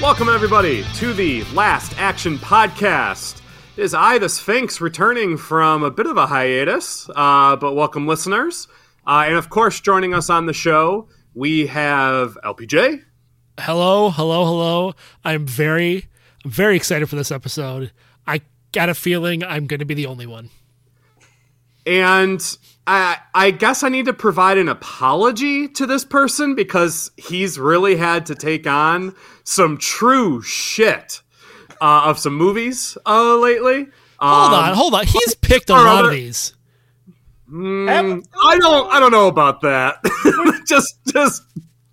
Welcome, everybody, to the Last Action Podcast. It is I, the Sphinx, returning from a bit of a hiatus, uh, but welcome, listeners. Uh, and of course, joining us on the show, we have LPJ. Hello, hello, hello. I'm very, I'm very excited for this episode. I got a feeling I'm going to be the only one. And I, I guess I need to provide an apology to this person because he's really had to take on some true shit uh, of some movies uh, lately. Hold Um, on, hold on. He's picked a lot other- of these. Mm, I don't. I don't know about that. just, just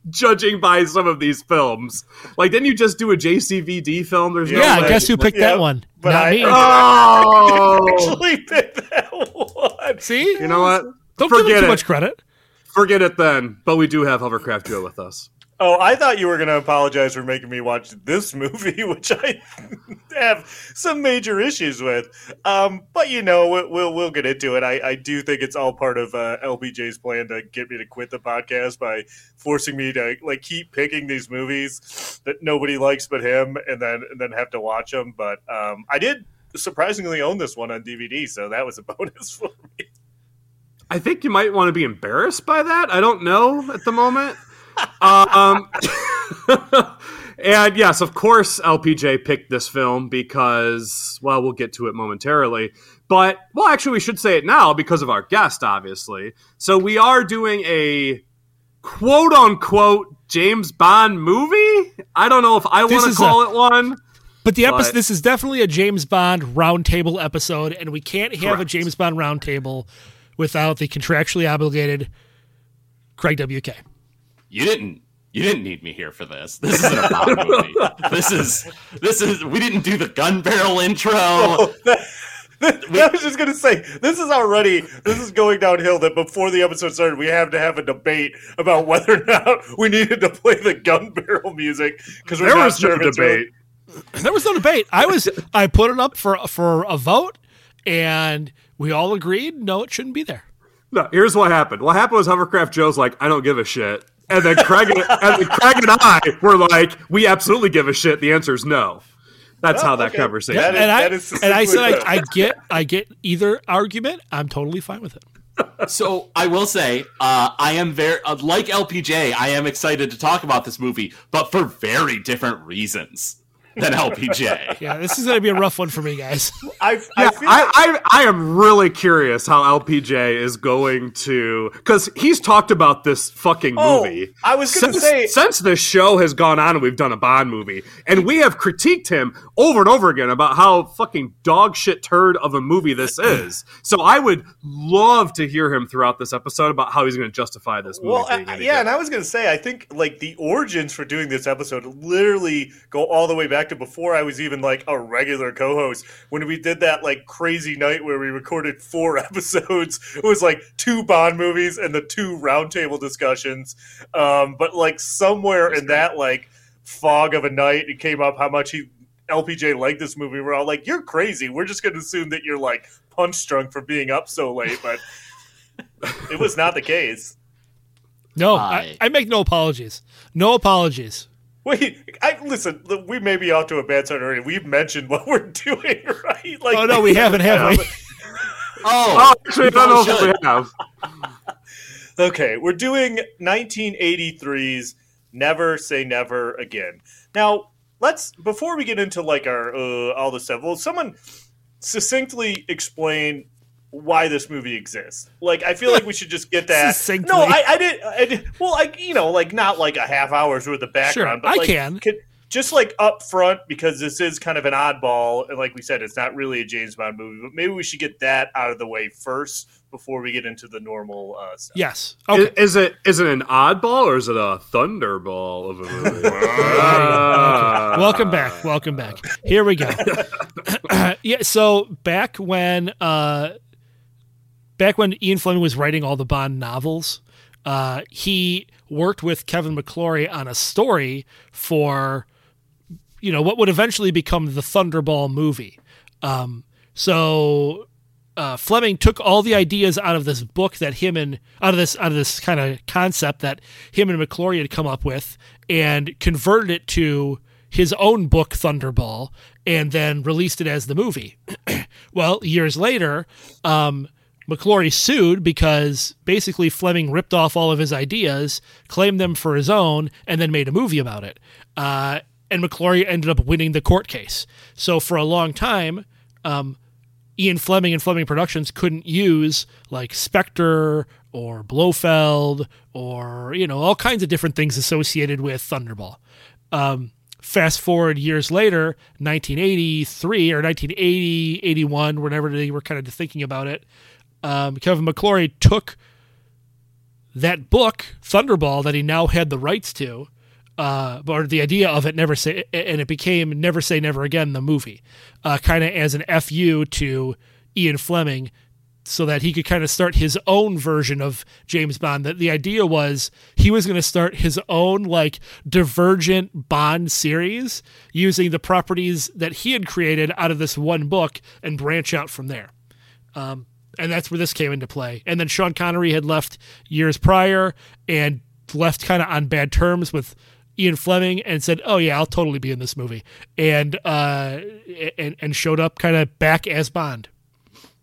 judging by some of these films. Like, didn't you just do a JCVD film? There's no Yeah, way. guess who picked Yeah, that one? but Not I- me. Oh, actually picked that one. See, you know what? Don't give him Forget too it. much credit. Forget it then. But we do have Hovercraft Joe with us. Oh, I thought you were going to apologize for making me watch this movie, which I have some major issues with. Um, but you know, we'll we'll, we'll get into it. I, I do think it's all part of uh, LPJ's plan to get me to quit the podcast by forcing me to like keep picking these movies that nobody likes but him, and then and then have to watch them. But um, I did surprisingly own this one on DVD, so that was a bonus for me. I think you might want to be embarrassed by that. I don't know at the moment. um, and yes, of course, LPJ picked this film because, well, we'll get to it momentarily. But, well, actually, we should say it now because of our guest, obviously. So we are doing a quote unquote James Bond movie. I don't know if I want to call a- it one. But the episode, But- this is definitely a James Bond roundtable episode, and we can't have a James Bond roundtable without the contractually obligated Craig WK. you didn't you didn't need me here for this. This isn't a Bond movie. This is this is we didn't do the gun barrel intro. Oh, I was just gonna say this is already this is going downhill. That before the episode started, we have to have a debate about whether or not we needed to play the gun barrel music because we're There not was sure no if it's debate. There was no debate. I was I put it up for for a vote, and we all agreed no, it shouldn't be there. No, here's what happened. What happened was Hovercraft Joe's like, I don't give a shit. And then Craig and, and then Craig and I were like, we absolutely give a shit. The answer is no. That's Oh, how that okay. conversation. That is- and I that is and I said I, I get I get either argument. I'm totally fine with it. So I will say, uh, I am very uh, like LPJ. I am excited to talk about this movie, but for very different reasons than LPJ. Yeah, this is gonna be a rough one for me, guys. I, I Yeah, feel I, I, I am really curious how LPJ is going to because he's talked about this fucking Oh, movie. I was gonna since, say- since the show has gone on and we've done a Bond movie, and we have critiqued him over and over again about how fucking dog shit turd of a movie this is. So I would love to hear him throughout this episode about how he's going to justify this movie. Well, I- yeah, good. and I was gonna say, I think like the origins for doing this episode literally go all the way back to before I was even like a regular co-host. When we did that like crazy night where we recorded four episodes, it was like two Bond movies and the two roundtable discussions. Um, but like somewhere in that like fog of a night, it came up how much he LPJ liked this movie. We're all like, "You're crazy." We're just gonna assume that you're like punch drunk for being up so late, but it was not the case. No, Hi. I, I make no apologies. No apologies. Wait, I listen. We may be off to a bad start already. We've mentioned what we're doing, right? Like, Oh no, we haven't, have we? Oh, Oh, actually, I don't know if we have. Okay, we're doing 1983's "Never Say Never Again." Now, let's before we get into like our uh, all the stuff. Well, someone succinctly explain why this movie exists? Like, I feel like we should just get that. Succinctly. No, I, I did. I did. Well, like you know, like not like a half hour's worth of background. Sure, but I like, can. Can, just like up front because this is kind of an oddball, and like we said, it's not really a James Bond movie, but maybe we should get that out of the way first before we get into the normal uh, stuff. Yes. Okay. Is, it is it an oddball or is it a thunderball of a movie? Ah. Welcome back. Welcome back. Here we go. yeah. So back when, uh, back when Ian Fleming was writing all the Bond novels, uh, he worked with Kevin McClory on a story for, you know, what would eventually become the Thunderball movie. Um, so uh, Fleming took all the ideas out of this book that him and out of this out of this kind of concept that him and McClory had come up with and converted it to his own book Thunderball and then released it as the movie. well, years later, um, McClory sued because basically Fleming ripped off all of his ideas, claimed them for his own, and then made a movie about it. Uh, and McClory ended up winning the court case. So for a long time, um, Ian Fleming and Fleming Productions couldn't use like Spectre or Blofeld or you know all kinds of different things associated with Thunderball. Um, fast forward years later, 1983 or 1980, 81, whenever they were kind of thinking about it, um, Kevin McClory took that book Thunderball that he now had the rights to, uh, or the idea of it never say, and it became Never Say Never Again, the movie, uh, kind of as an fu to Ian Fleming, so that he could kind of start his own version of James Bond. That the idea was he was going to start his own like divergent Bond series using the properties that he had created out of this one book and branch out from there. Um, and that's where this came into play. And then Sean Connery had left years prior and left kind of on bad terms with Ian Fleming and said, "Oh yeah, I'll totally be in this movie," and uh, and and showed up kind of back as Bond.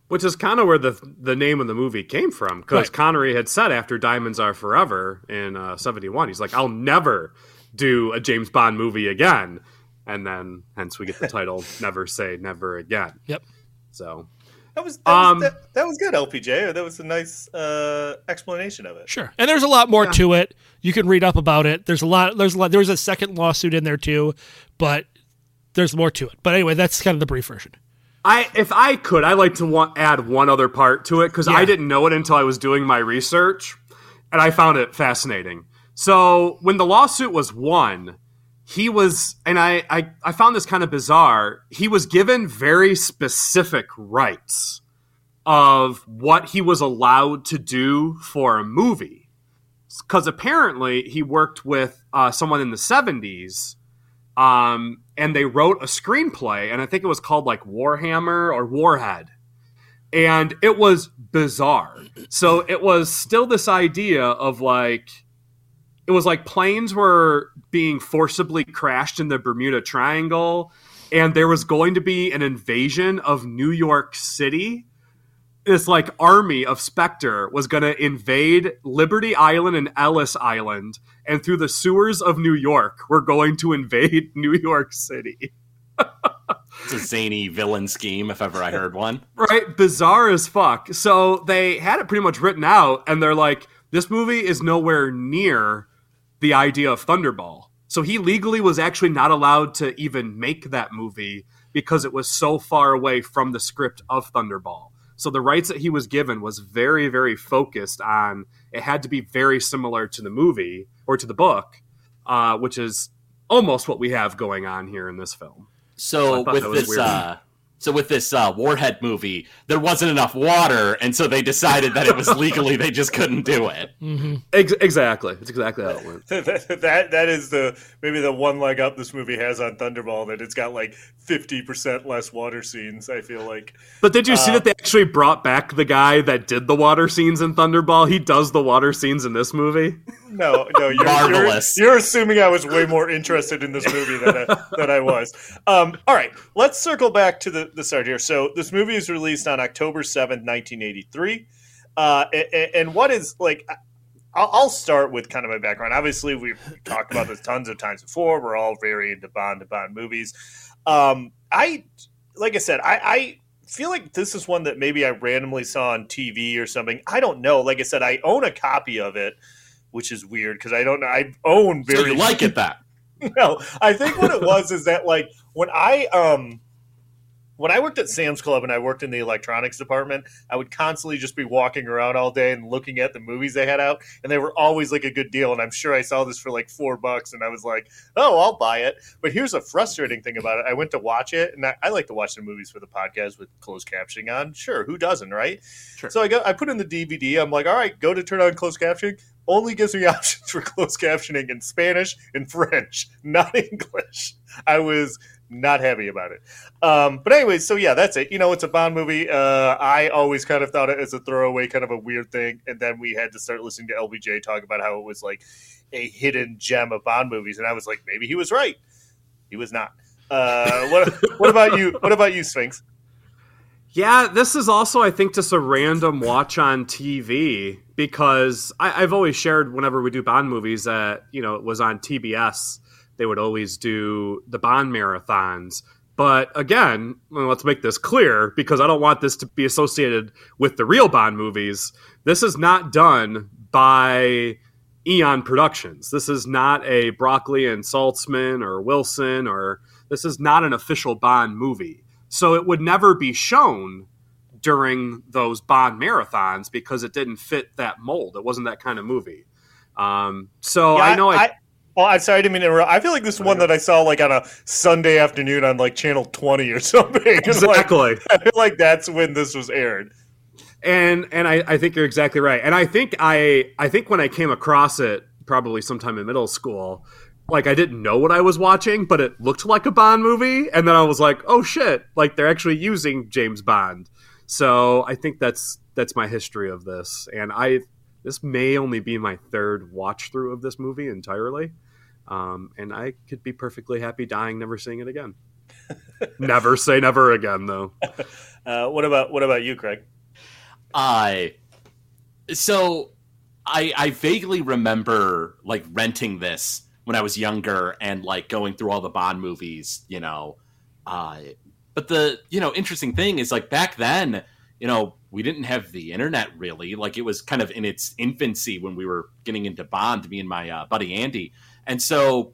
Which is kind of where the the name of the movie came from, because Right. Connery had said after Diamonds Are Forever in uh, '71, he's like, "I'll never do a James Bond movie again," and then hence we get the title "Never Say Never Again." Yep. So That was that, Um, was, that, that was good, LPJ. That was a nice uh, explanation of it. Sure. And there's a lot more to it. You can read up about it. There's a lot. There's a lot. There's a second lawsuit in there too, but there's more to it. But anyway, that's kind of the brief version. I, if I could, I like to want, add one other part to it because Yeah. I didn't know it until I was doing my research, and I found it fascinating. So when the lawsuit was won, he was, and I, I, I found this kind of bizarre. He was given very specific rights of what he was allowed to do for a movie, because apparently he worked with uh, someone in the seventies um, and they wrote a screenplay, and I think it was called like Warhammer or Warhead, and it was bizarre. So it was still this idea of like, it was like planes were being forcibly crashed in the Bermuda Triangle, and there was going to be an invasion of New York City. This like army of Spectre was going to invade Liberty Island and Ellis Island, and through the sewers of New York, we're going to invade New York City. It's a zany villain scheme, if ever I heard one. Right? Bizarre as fuck. So they had it pretty much written out, and they're like, this movie is nowhere near the idea of Thunderball. So he legally was actually not allowed to even make that movie because it was so far away from the script of Thunderball. So the rights that he was given was very, very focused on it had to be very similar to the movie or to the book, uh, which is almost what we have going on here in this film. So thought with this, uh, so with this uh, Warhead movie, there wasn't enough water, and so they decided that it was legally they just couldn't do it. Ex- exactly. It's exactly how it went. that, that that is the maybe the one leg up this movie has on Thunderball that it's got like fifty percent less water scenes. I feel like But did you see Uh, that they actually brought back the guy that did the water scenes in Thunderball? He does the water scenes in this movie. no, no, you're, Marvelous. You're, you're assuming I was way more interested in this movie than I, than I was. Um, all right, let's circle back to the the start here. So this movie is released on October seventh, nineteen eighty three. Uh, and, and what is like? I'll, I'll start with kind of my background. Obviously, we've talked about this tons of times before. We're all very into Bond to Bond movies. Um, I, like I said, I, I feel like this is one that maybe I randomly saw on TV or something. I don't know. Like I said, I own a copy of it, which is weird because I don't know. I own very. So you like it that? no, I think what it was is that like when I um when I worked at Sam's Club and I worked in the electronics department, I would constantly just be walking around all day and looking at the movies they had out, and they were always like a good deal. And I'm sure I saw this for like four bucks, and I was like, "Oh, I'll buy it." But here's a frustrating thing about it: I went to watch it, and I, I like to watch the movies for the podcast with closed captioning on. Sure, who doesn't, right? Sure. So I got I put in the DVD. I'm like, "All right, go to turn on closed captioning." Only gives me options for closed captioning in Spanish and French, not English. I was not happy about it. Um, but anyways, so yeah, that's it. You know, it's a Bond movie. Uh, I always kind of thought it as a throwaway, kind of a weird thing, and then we had to start listening to LPJ talk about how it was like a hidden gem of Bond movies, and I was like, maybe he was right. He was not. Uh, what What about you? What about you, Sphinx? Yeah, this is also, I think, just a random watch on TV because I, I've always shared whenever we do Bond movies that, you know, it was on TBS. They would always do the Bond marathons. But again, let's make this clear because I don't want this to be associated with the real Bond movies. This is not done by Eon Productions. This is not a Broccoli and Saltzman or Wilson or this is not an official Bond movie. So it would never be shown during those Bond marathons because it didn't fit that mold. It wasn't that kind of movie. Um, so Yeah, I know I, Oh, I'm sorry, I didn't mean to interrupt. I feel like this is one that I saw like on a Sunday afternoon on like channel 20 or something. It's like- exactly. I feel like that's when this was aired. and and I, I think you're exactly right. And I think I I think when I came across it probably sometime in middle school, like I didn't know what I was watching, but it looked like a Bond movie, and then I was like, oh shit, like they're actually using James Bond. So I think that's that's my history of this, and I this may only be my third watch through of this movie entirely. Um, and I could be perfectly happy dying, never seeing it again. never say never again, though. Uh, what about what about you, Craig? I so I I vaguely remember like renting this when I was younger and like going through all the Bond movies, you know. Uh but the you know interesting thing is like back then, you know, we didn't have the internet really. Like it was kind of in its infancy when we were getting into Bond, me and my uh, buddy Andy. And so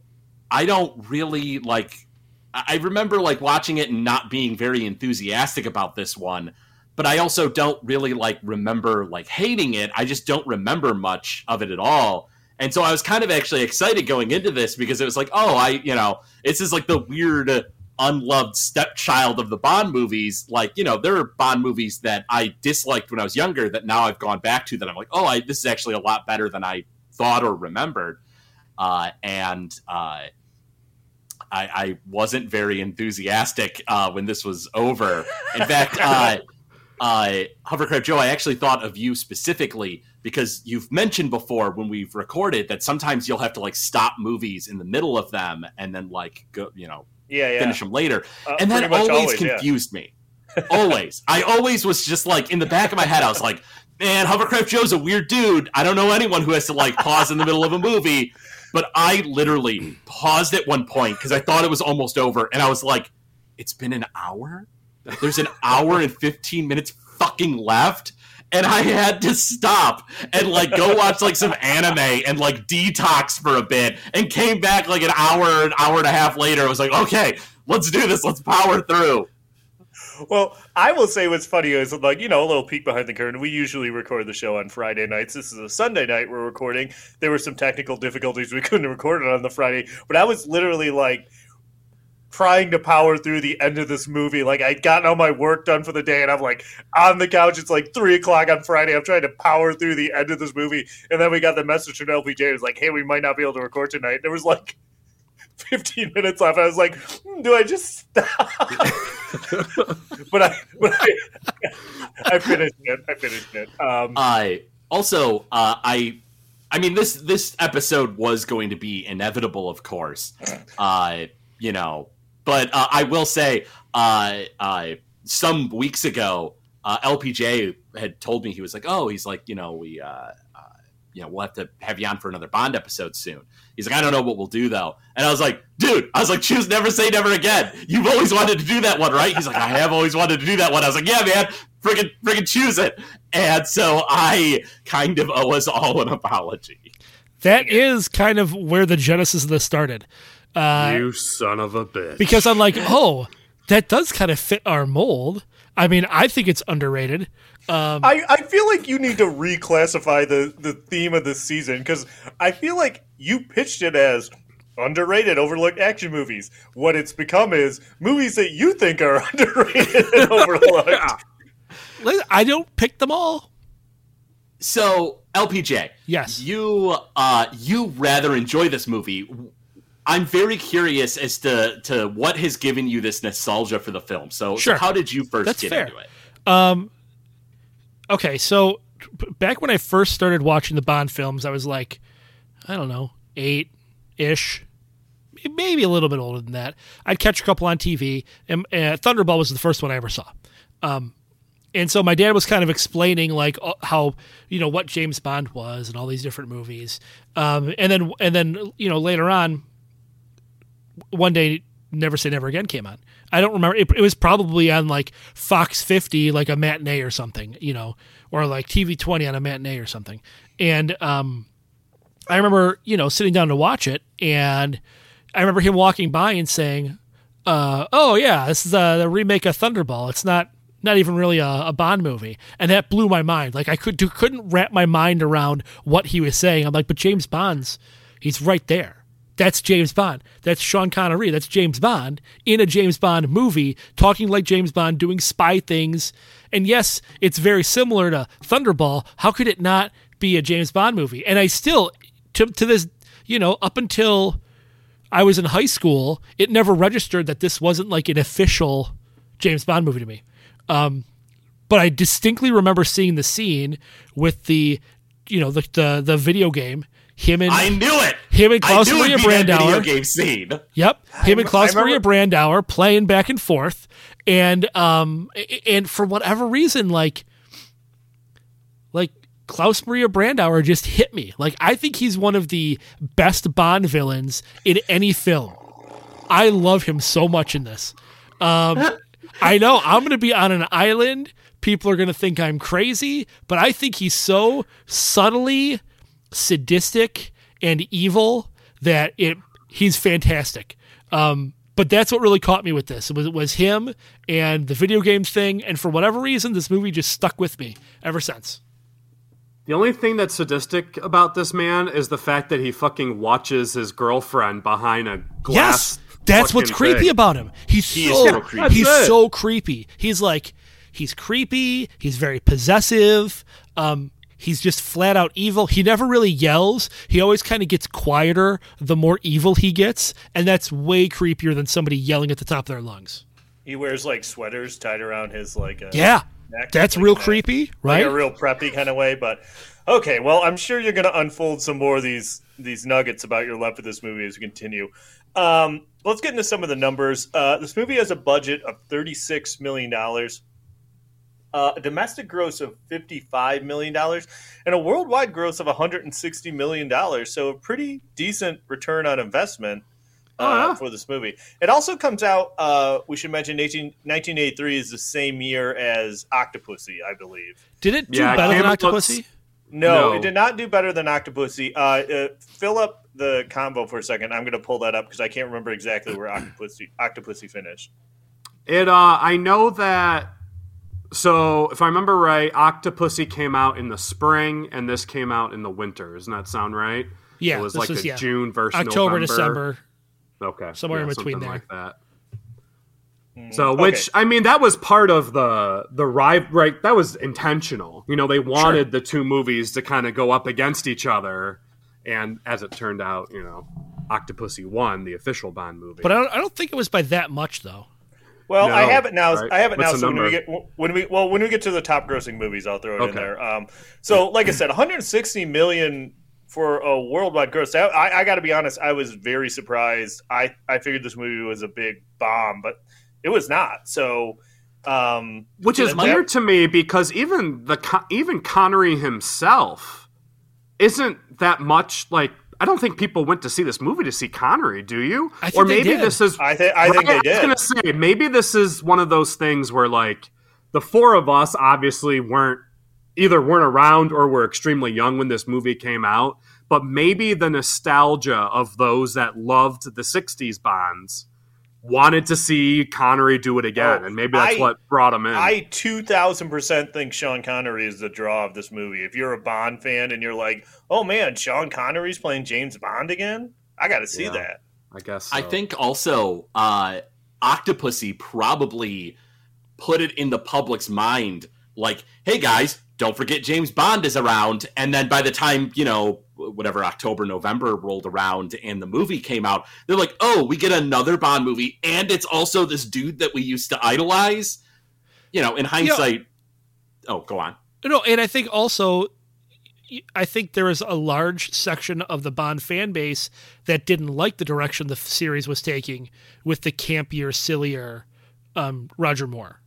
I don't really like I I remember like watching it and not being very enthusiastic about this one but I also don't really like remember like hating it. I just don't remember much of it at all. And so I was kind of actually excited going into this because it was like, oh, I, you know, this is like the weird unloved stepchild of the Bond movies. Like, you know, there are Bond movies that I disliked when I was younger that now I've gone back to that I'm like, oh, I, this is actually a lot better than I thought or remembered. Uh, and uh, I, I wasn't very enthusiastic uh, when this was over. In fact, uh, uh, Hovercraft Joe, I actually thought of you specifically because you've mentioned before when we've recorded that sometimes you'll have to like stop movies in the middle of them and then like go, you know, Yeah, yeah. finish them later, Uh, and that always, always, yeah. confused me. always, I always was just like in the back of my head, I was like, man, Hovercraft Joe's a weird dude. I don't know anyone who has to like pause in the middle of a movie. But I literally paused at one point because I thought it was almost over, and I was like, "It's been an hour. There's an hour and fifteen minutes fucking left." And I had to stop and like go watch like some anime and like detox for a bit, and came back like an hour, an hour and a half later. I was like, "Okay, let's do this. Let's power through." Well, I will say what's funny is like you know a little peek behind the curtain. We usually record the show on Friday nights. This is a Sunday night we're recording. There were some technical difficulties. We couldn't record it on the Friday, but I was literally like trying to power through the end of this movie. Like I'd gotten all my work done for the day, and I'm like on the couch. It's like three o'clock on Friday. I'm trying to power through the end of this movie, and then we got the message from LPJ. It was like, "Hey, we might not be able to record tonight." There was like 15 minutes left. I was like, hmm, do I just stop? but I, but I, I finished it. I finished it. Um, I also, uh, I, I mean this this episode was going to be inevitable, of course. Uh, you know, but uh, I will say, uh, uh, some weeks ago, uh, LPJ had told me he was like, oh, he's like, you know, we, uh, uh, you know, we'll have to have you on for another Bond episode soon. He's like, I don't know what we'll do though. And I was like, dude, I was like, choose never say never again. You've always wanted to do that one, right? He's like, I have always wanted to do that one. I was like, yeah, man, friggin' friggin' choose it. And so I kind of owe us all an apology. That is kind of where the genesis of this started. Uh, you son of a bitch. because I'm like, oh, that does kind of fit our mold. I mean, I think it's underrated. Um, I, I feel like you need to reclassify the, the theme of this season because I feel like you pitched it as underrated, overlooked action movies. What it's become is movies that you think are underrated and overlooked. li- I don't pick them all. So LPJ, Yes. you uh, you rather enjoy this movie. I'm very curious as to to what has given you this nostalgia for the film. So, so Sure. how did you first That's get fair. into it? Um, okay, so back when I first started watching the Bond films, I was like, I don't know, eight ish, maybe a little bit older than that. I'd catch a couple on TV, and uh, Thunderball was the first one I ever saw. Um, and so my dad was kind of explaining like uh, how you know what James Bond was and all these different movies, um, and then and then you know later on, one day Never Say Never Again came on. I don't remember. It, it was probably on like Fox 50, like a matinee or something, you know, or like TV 20 on a matinee or something. And um, I remember, you know, sitting down to watch it, and I remember him walking by and saying, uh, "Oh yeah, this is uh, the remake of Thunderball. It's not." Not even really a, a Bond movie, and that blew my mind. Like I could do, couldn't wrap my mind around what he was saying. I'm like, but James Bond's, he's right there. That's James Bond. That's Sean Connery. That's James Bond in a James Bond movie, talking like James Bond, doing spy things. And yes, it's very similar to Thunderball. How could it not be a James Bond movie? And I still, to, to this, you know, up until I was in high school, it never registered that this wasn't like an official James Bond movie to me. Um, but I distinctly remember seeing the scene with the, you know, the the, the video game. Him and I knew it. him and Klaus Maria Brandauer. game scene. Yep, him and Klaus Maria Brandauer playing back and forth, and um, and for whatever reason, like, like Klaus Maria Brandauer just hit me. Like, I think he's one of the best Bond villains in any film. I love him so much in this. Um, I know I'm going to be on an island. People are going to think I'm crazy, but I think he's so subtly sadistic and evil that it he's fantastic. Um, but that's what really caught me with this. It was, it was him and the video game thing, and for whatever reason, this movie just stuck with me ever since. The only thing that's sadistic about this man is the fact that he fucking watches his girlfriend behind a glass. Yes, that's what's creepy thing. about him. He's He so so creepy. he's it. so creepy. He's like he's creepy. He's very possessive. Um, he's just flat out evil. He never really yells. He always kind of gets quieter the more evil he gets, and that's way creepier than somebody yelling at the top of their lungs. He wears like sweaters tied around his like uh, Yeah, neck, that's like real that. creepy, like right? a real preppy kind of way. But okay, well, I'm sure you're going to unfold some more of these these nuggets about your love for this movie as we continue. Um, let's get into some of the numbers. Uh, this movie has a budget of 36 million dollars. Uh, a domestic gross of $55 million and a worldwide gross of $160 million. So, a pretty decent return on investment uh, yeah. for this movie. It also comes out, uh, we should mention 18, 1983 is the same year as Octopussy, I believe. Did it do Yeah, better than Cameron Octopussy? looks- No, No. it did not do better than Octopussy. Uh, uh, fill up the combo for a second. I'm going to pull that up because I can't remember exactly where Octopussy, Octopussy finished. It. Uh, I know that. So, if I remember right, Octopussy came out in the spring, and this came out in the winter. Doesn't that sound right? Yeah, it was this like was- a yeah. June versus October, November. December. Okay, Somewhere in between there. like that. Mm, so, okay. which I mean, that was part of the the rive, right? That was intentional. You know, they wanted the two movies to kind of go up against each other, and as it turned out, you know, Octopussy won the official Bond movie. But I don't, I don't think it was by that much, though. Well, No, I have it now. right. I have it What's now. So when we get when we well when we get to the top grossing movies, I'll throw it in there. Um, so like I said, 160 million for a worldwide gross. I, I, I got to be honest. I was very surprised. I I figured this movie was a big bomb, but it was not. So, um, Which is that- weird to me because even the even Connery himself isn't that much like. I don't think people went to see this movie to see Connery. Do you? I think or they maybe did. this is. I think I think Right, they I was did. gonna say maybe this is one of those things where like the four of us obviously weren't either weren't around or were extremely young when this movie came out. but maybe the nostalgia of those that loved the 60s Bonds wanted to see Connery do it again, Oh, and maybe that's I- what brought him in. I two thousand percent think Sean Connery is the draw of this movie. If you're a Bond fan and you're like, "Oh man, Sean Connery's playing James Bond again," I got to see Yeah. that. I guess I think also uh, Octopussy probably put it in the public's mind, like, "Hey guys, don't forget James Bond is around." And then by the time you know whatever October November rolled around and the movie came out, they're like, "Oh, we get another Bond movie, and it's also this dude that we used to idolize." You know, in hindsight. Oh, go on. No, and I think also, I think there is a large section of the Bond fan base that didn't like the direction the series was taking with the campier, sillier um, Roger Moore.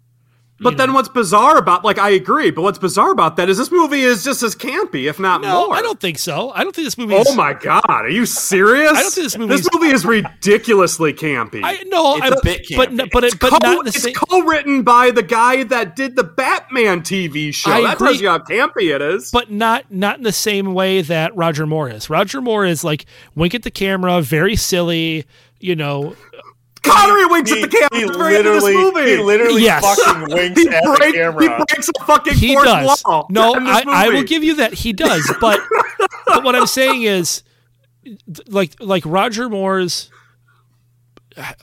But then what's bizarre about like I agree, but what's bizarre about that is this movie is just as campy, if not No, more. I don't think so. I don't think this movie. Oh is, Oh my god, are you serious? I don't think this movie's- This movie is ridiculously campy. I no, It's I a don't. bit but campy. but it, but Co- not the it's same. co-written by the guy that did the Batman TV show. I that agree. tells you how campy it is. but not not in the same way that Roger Moore is. Roger Moore is like wink at the camera, very silly. You know, Connery winks He, at the camera he at the very end this literally, movie. he literally Yes. fucking winks he, at break- the camera. he breaks a fucking he fourth does. wall. No, I, I will give you that he does. But but what I'm saying is, like like Roger Moore's.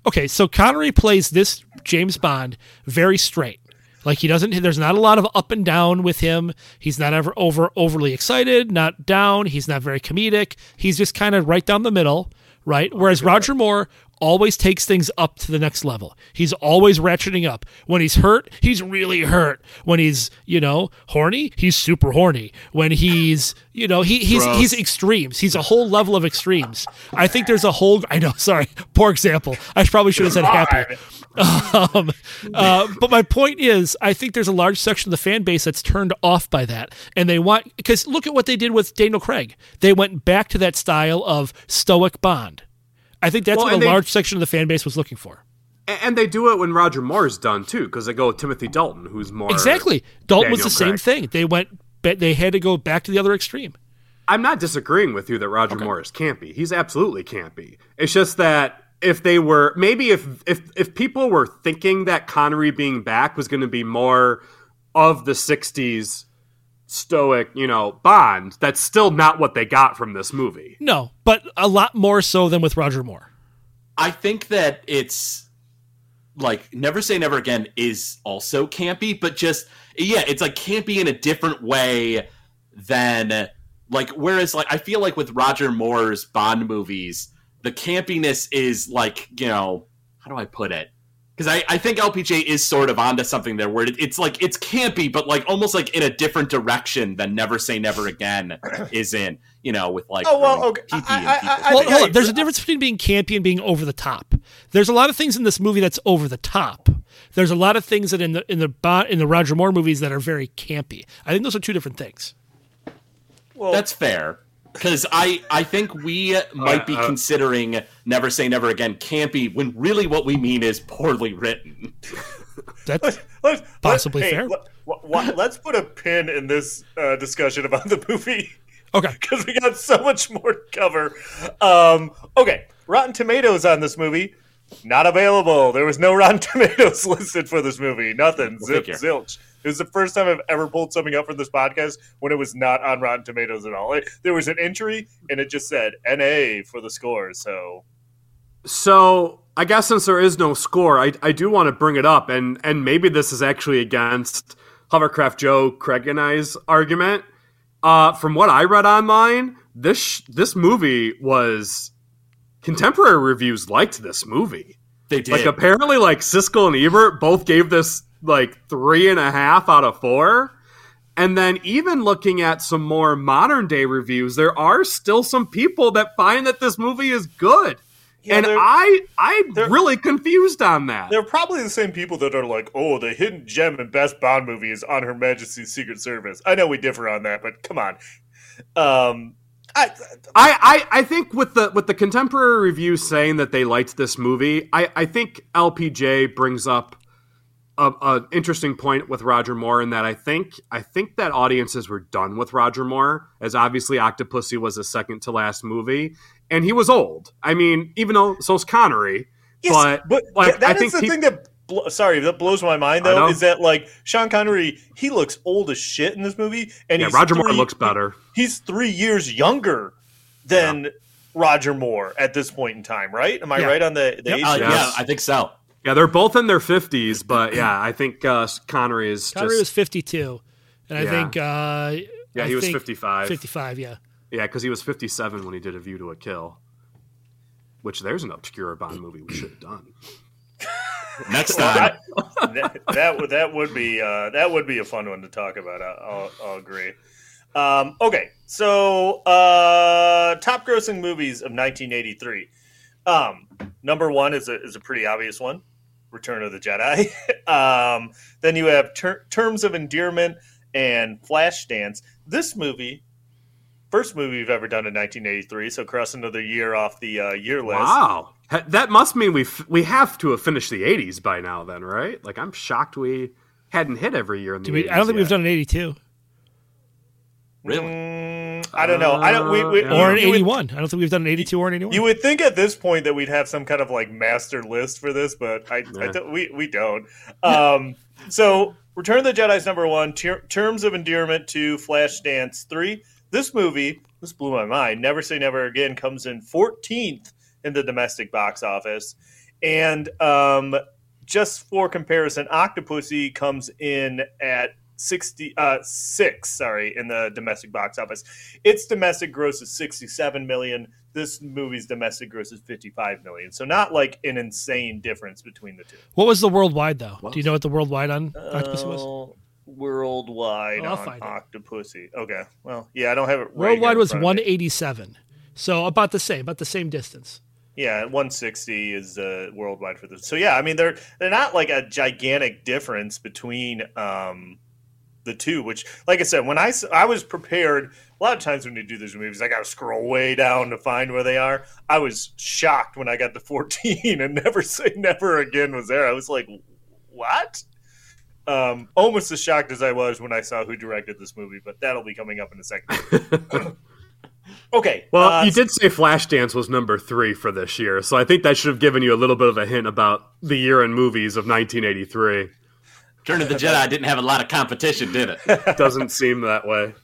Okay, so Connery plays this James Bond very straight. Like he doesn't. There's not a lot of up and down with him. He's not ever over overly excited, not down. He's not very comedic. He's just kind of right down the middle, right? Whereas Roger Moore always takes things up to the next level. He's always ratcheting up. When he's hurt, he's really hurt. When he's you know horny, he's super horny. When he's you know he he's he's extremes. He's a whole level of extremes. I think there's a whole. I know. Sorry, poor example. I probably should have said happy. Um, uh, but my point is, I think there's a large section of the fan base that's turned off by that, and they want because look at what they did with Daniel Craig. They went back to that style of stoic Bond. I think that's Well, what a they- large section of the fan base was looking for. And they do it when Roger Moore's done too, because they go with Timothy Dalton, who's more Exactly. Dalton was Daniel the same thing. They went, they had to go back to the other extreme. I'm not disagreeing with you that Roger Moore is campy. He's absolutely campy. It's just that if they were maybe if if if people were thinking that Connery being back was going to be more of the '60s stoic, you know, Bond, that's still not what they got from this movie. No, but a lot more so than with Roger Moore. I think that it's like Never Say Never Again is also campy, but just yeah, it's like campy in a different way than like whereas like I feel like with Roger Moore's Bond movies, the campiness is like, you know, how do I put it? Because I, I think LPJ is sort of onto something there where it, it's like it's campy, but like almost like in a different direction than Never Say Never Again is in, you know, with like Oh, well, um, okay. I- I- I- I Well, think hold There's a difference between being campy and being over the top. There's a lot of things in this movie that's over the top. There's a lot of things that in the in the Bo- in the Roger Moore movies that are very campy. I think those are two different things. Well, That's fair. Because I, I think we might be uh, considering Never Say Never Again campy when really what we mean is poorly written. That's let's, Possibly let, fair. Hey, let, what, let's put a pin in this uh, discussion about the movie okay. because we got so much more to cover. Um, okay, Rotten Tomatoes on this movie not available. There was no Rotten Tomatoes listed for this movie. Nothing. Zip figure. zilch. It was the first time I've ever pulled something up for this podcast when it was not on Rotten Tomatoes at all. It- there was an entry and it just said NA for the score. So So I guess since there is no score, I, I do want to bring it up, and and maybe this is actually against Hovercraft Joe, Craig, and I's argument. Uh, from what I read online, this sh- this movie was contemporary reviews liked this movie. They did. Like apparently, like Siskel and Ebert both gave this like three and a half out of four. And then even looking at some more modern day reviews, there are still some people that find that this movie is good. Yeah, and I I'm really confused on that. they're probably the same people that are like, "Oh, the hidden gem and best Bond movie is on Her Majesty's Secret Service." I know we differ on that, but come on. Um, I, I, I, I think with the with the contemporary reviews saying that they liked this movie, I, I think LPJ brings up a, a interesting point with Roger Moore in that I think I think that audiences were done with Roger Moore, as obviously Octopussy was his second to last movie, and he was old. I mean, even though so's Connery, Yes, but, but like, that I is think the peop- thing that bl- sorry that blows my mind though is that like Sean Connery he looks old as shit in this movie and yeah, he's Roger Moore looks better. He's three years younger than Roger Moore at this point in time, right? Am I Yeah. right on the, the Yep. age? Uh, Yes. Yeah, I think so. Yeah, they're both in their fifties, but yeah, I think uh, Connery is Connery just was 52, and I think uh, yeah, I he was think fifty-five. 55, yeah. Yeah, because he was fifty-seven when he did A View to a Kill. Which there's an obscure Bond movie we should have done. Next time. that, that would that would be uh, that would be a fun one to talk about. I- I'll, I'll agree. Um, okay, so uh, top grossing movies of 1983. Um, number one is a is a pretty obvious one, Return of the Jedi. um, then you have ter- Terms of Endearment and Flashdance. This movie, first movie we've ever done in 1983, so cross another year off the uh, year list. Wow, that must mean we f- we have to have finished the '80s by now, then, right? Like I'm shocked we hadn't hit every year in the. We, 80s I don't think we've done an 82 Really? Mm, I don't know. I don't. We, we, Uh, or an you would- 81. I don't think we've done an 82 or an 81. You would think at this point that we'd have some kind of like master list for this, but I, I don't- we we don't. Um, so, Return of the Jedi's number one, ter- Terms of Endearment two, Flashdance three. This movie, this blew my mind. Never Say Never Again comes in 14th in the domestic box office, and um, just for comparison, Octopussy comes in at 60 uh 6 sorry in the domestic box office its domestic gross is 67 million this movie's domestic gross is 55 million so not like an insane difference between the two what was the worldwide, though? Do you know what the worldwide on Octopus was? Uh, worldwide Oh, on find it. okay well yeah i don't have it right Worldwide was front of me. 187. So about the same, about the same distance. Yeah, 160 is uh, worldwide for this. So yeah, I mean they're they're not like a gigantic difference between um, the two. Which, like I said, when I, I was prepared. A lot of times when you do these movies, I got to scroll way down to find where they are. I was shocked when I got to 14 and never say never again was there. I was like, what? Um, almost as shocked as I was when I saw who directed this movie, but that'll be coming up in a second. okay. Well, uh, you did say Flashdance was number three for this year, so I think that should have given you a little bit of a hint about the year in movies of 1983. Return of the Jedi didn't have a lot of competition, did it? Doesn't seem that way.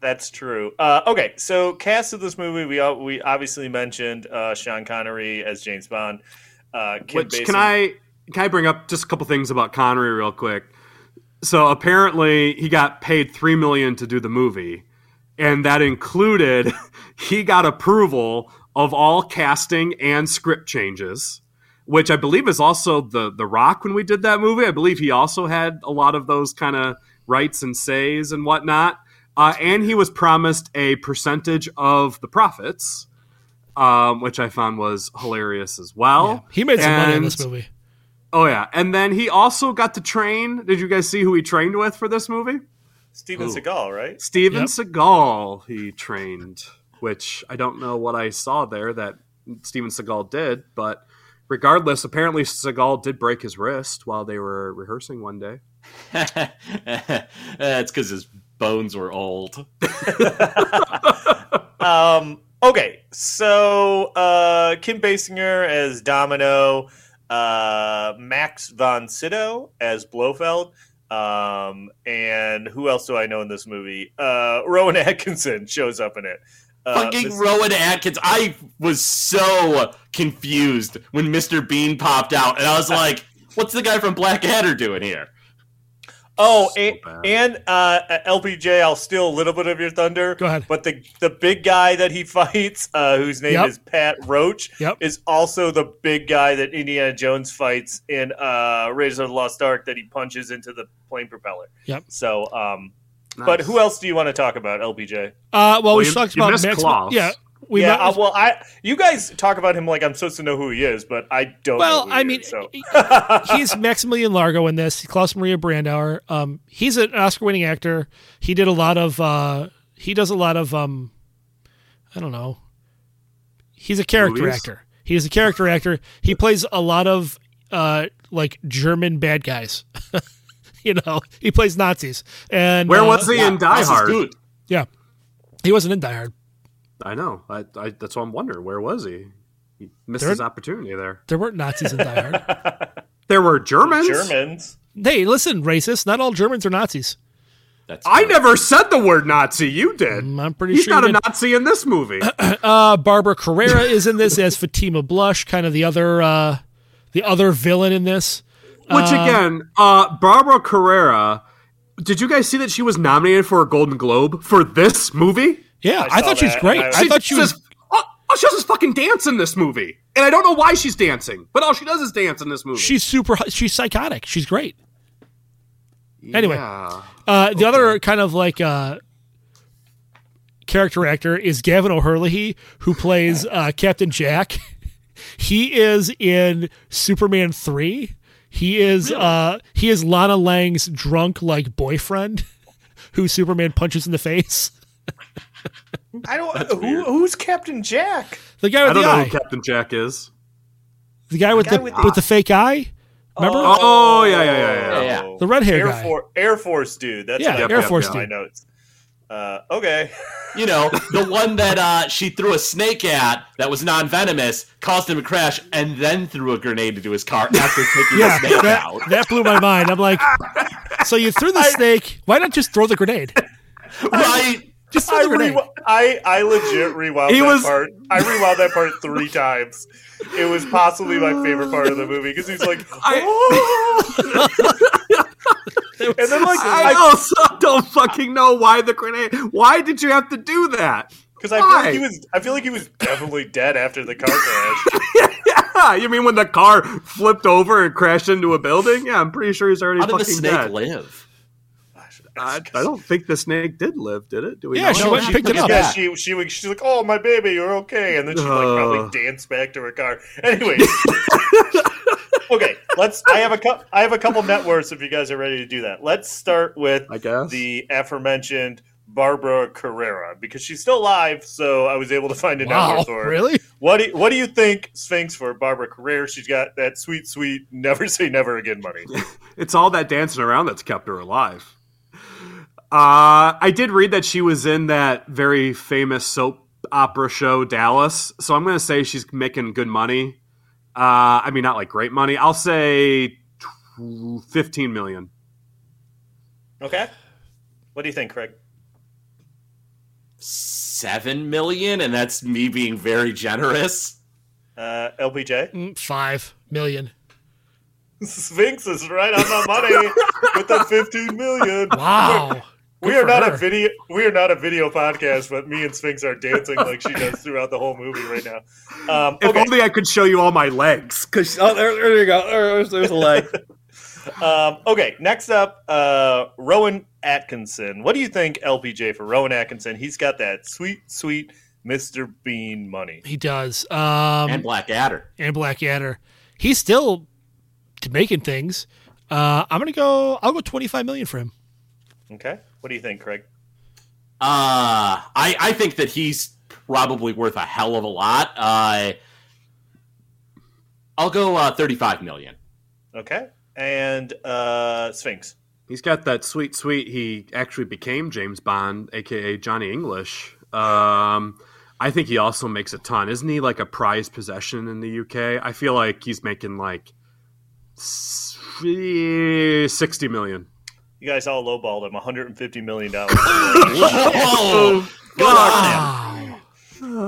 That's true. Uh, okay, so cast of this movie, we all- we obviously mentioned uh, Sean Connery as James Bond. Uh, Which Basinger- can I can I bring up just a couple things about Connery real quick? So apparently he got paid three million to do the movie, and that included he got approval of all casting and script changes, which I believe is also the the Rock when we did that movie. I believe he also had a lot of those kind of rights and says and whatnot. Uh, and he was promised a percentage of the profits, um, which I found was hilarious as well. Yeah, he made some money in this movie. Oh yeah, and then he also got to train. Did you guys see who he trained with for this movie? Steven Ooh. Seagal, right? Steven Yep. Seagal. He trained, which I don't know what I saw there that Steven Seagal did, but regardless, apparently Seagal did break his wrist while they were rehearsing one day. It's because his bones were old. Um, okay, so uh, Kim Basinger as Domino, uh, Max von Sydow as Blofeld, um, and who else do I know in this movie? Uh, Rowan Atkinson shows up in it. Uh, Fucking this- Rowan Atkins. I was so confused when Mr. Bean popped out, and I was like, what's the guy from Blackadder doing here? Oh, So and, and uh, LPJ, I'll steal a little bit of your thunder. Go ahead. But the the big guy that he fights, uh, whose name Yep. is Pat Roach, Yep. is also the big guy that Indiana Jones fights in uh, Raiders of the Lost Ark that he punches into the plane propeller. Yep. So, um, but who else do you want to talk about, LPJ? Uh, well, Well, we you- talked about missed Max. Klaus. Yeah, we yeah, met- uh, well, I you guys talk about him like I'm supposed to know who he is, but I don't. Well, know who I he mean, is, so. he's Maximilian Largo in this. Klaus Maria Brandauer. Um, he's an Oscar-winning actor. He did a lot of. Uh, he does a lot of. Um, I don't know. He's a character Movies? actor. He's a character actor. He plays a lot of uh, like German bad guys. you know, he plays Nazis. And Where uh, was he in Die Das Hard? gut. Yeah, he wasn't in Die Hard. I know. I, I, that's what I'm wondering. Where was he? He missed There- his opportunity there. There weren't Nazis in Die Hard. There were Germans. Germans. hey, listen, racist. Not all Germans are Nazis. That's I good. never said the word Nazi. You did. Mm, I'm pretty He's sure He's not a did. Nazi in this movie. Uh, Barbara Carrera is in this as Fatima Blush, kind of the other uh, the other villain in this. Which again, uh, Barbara Carrera. Did you guys see that she was nominated for a Golden Globe for this movie? Yeah, I I, saw thought she was great. I- I, thought she was. says, oh, oh, she does this fucking dance in this movie, and I don't know why she's dancing, but all she does is dance in this movie. She's super. She's psychotic. She's great. anyway. Yeah. Uh, the other kind of like uh, character actor is Gavan O'Herlihy, who plays uh, Captain Jack. he is in Superman three. He is uh, he is Lana Lang's drunk like boyfriend, who Superman punches in the face. I don't. Who, who's Captain Jack? The guy I with don't the know eye. who Captain Jack is. the guy with guy the with with the- the, fake eye. Remember? Oh, yeah, yeah, yeah, yeah. Yeah, yeah. The red hair Air, guy. For- Air Force dude. That's Yeah, Air got Force in my dude. notes. Uh, okay. You know, the one that uh, she threw a snake at that was non venomous, caused him to crash, and then threw a grenade into his car after taking Yeah, the snake that, out. that blew my mind. I'm like, so you threw the snake. Why not just throw the grenade? Right? Just throw I, the grenade. rewo- I I legit rewound He that was- part. I rewound that part three times. It was possibly my favorite part of the movie because he's like, "Oh." and then like I I also don't fucking know why the grenade. Why did you have to do that? because I feel like he was I feel like he was definitely dead after the car crash. Yeah, you mean when the car flipped over and crashed into a building? Yeah, I'm pretty sure he's already How did the snake dead. live? I, I don't think the snake did live, did it? Do we Yeah, know? she No, went and picked it up. Yeah, back. she she was she's like, "Oh, my baby, you're okay," and then she like Uh. probably danced back to her car. Anyway, okay, let's. I have a couple. I have a couple net worths if you guys are ready to do that. Let's start with I guess. the aforementioned Barbara Carrera because she's still alive, so I was able to find a net Wow, worth for her. really? What do you, What do you think, Sphinx, for Barbara Carrera? She's got that sweet, sweet, never say never again money. It's all that dancing around that's kept her alive. Uh, I did read that she was in that very famous soap opera show Dallas, so I'm going to say she's making good money. Uh, I mean, not like great money. I'll say 15 million. Okay, what do you think, Craig? Seven million, and that's me being very generous. Uh, LPJ. Mm, Five million. Sphinx is right on the money with the 15 million. Wow. We are not her. a video. We are not a video podcast, but me and Sphinx are dancing like she does throughout the whole movie right now. Um, If okay, only I could show you all my legs. Cause oh, there, there you go. There's, there's a leg. um, okay. Next up, uh, Rowan Atkinson. What do you think, LPJ, for Rowan Atkinson? He's got that sweet, sweet Mr. Bean money. He does. Um, and Black Adder. and Blackadder. He's still making things. Uh, I'm gonna go. I'll go 25 million for him. Okay, what do you think, Craig? Uh, I, I think that he's probably worth a hell of a lot. Uh, I'll go uh, 35 million. Okay, and uh, Sphinx. He's got that sweet, sweet. He actually became James Bond, aka Johnny English. Um, I think he also makes a ton. Isn't he like a prized possession in the UK? I feel like he's making like sixty million. You guys all lowballed him. 150 million dollars. Whoa! Good on him.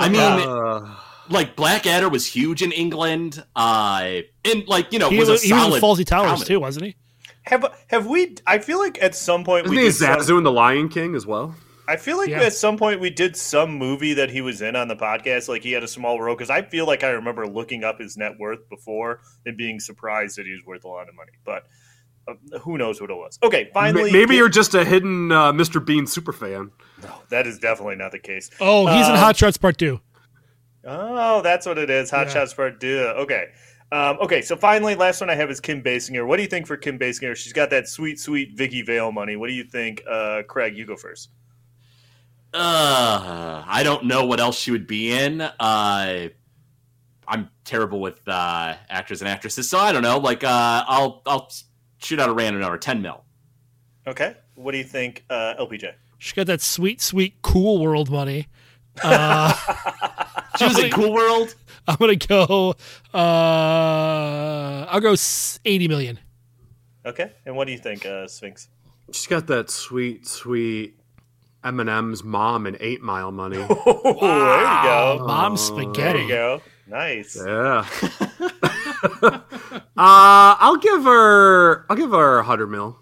I mean, Uh, like Blackadder was huge in England. Uh, and like you know, He was, was, a he was in solid Fawlty Towers comedy. too, wasn't he? have have we? I feel like at some point isn't we he did some- Zazu in The Lion King as well? I feel like Yeah. at some point we did some movie that he was in on the podcast, like he had a small role. Because I feel like I remember looking up his net worth before and being surprised that he was worth a lot of money. But who knows what it was? Okay, finally, Maybe you're just a hidden uh, Mr. Bean super fan. No, that is definitely not the case. Oh, he's in Um, Hot Shots Part Two. Oh, that's what it is. Hot Yeah. Shots Part Two. Okay. Um, okay, so finally, last one I have is Kim Basinger. What do you think for Kim Basinger? She's got that sweet, sweet Vicky Vale money. What do you think, uh, Craig? You go first. Uh, I don't know what else she would be in. Uh, I'm terrible with uh, actors and actresses, so I don't know. Like, uh, I'll I'll Shootout ran another ten mil. Okay. What do you think, uh, LPJ? She got that sweet, sweet, cool world money. She was in Cool World. I'm gonna go. Uh, I'll go eighty million. Okay. And what do you think, uh, Sphinx? She's got that sweet, sweet Eminem's mom and Eight Mile money. Oh, there you go. Mom There spaghetti. you go. Nice. Yeah. uh, I'll give her. I'll give her a hundred mil.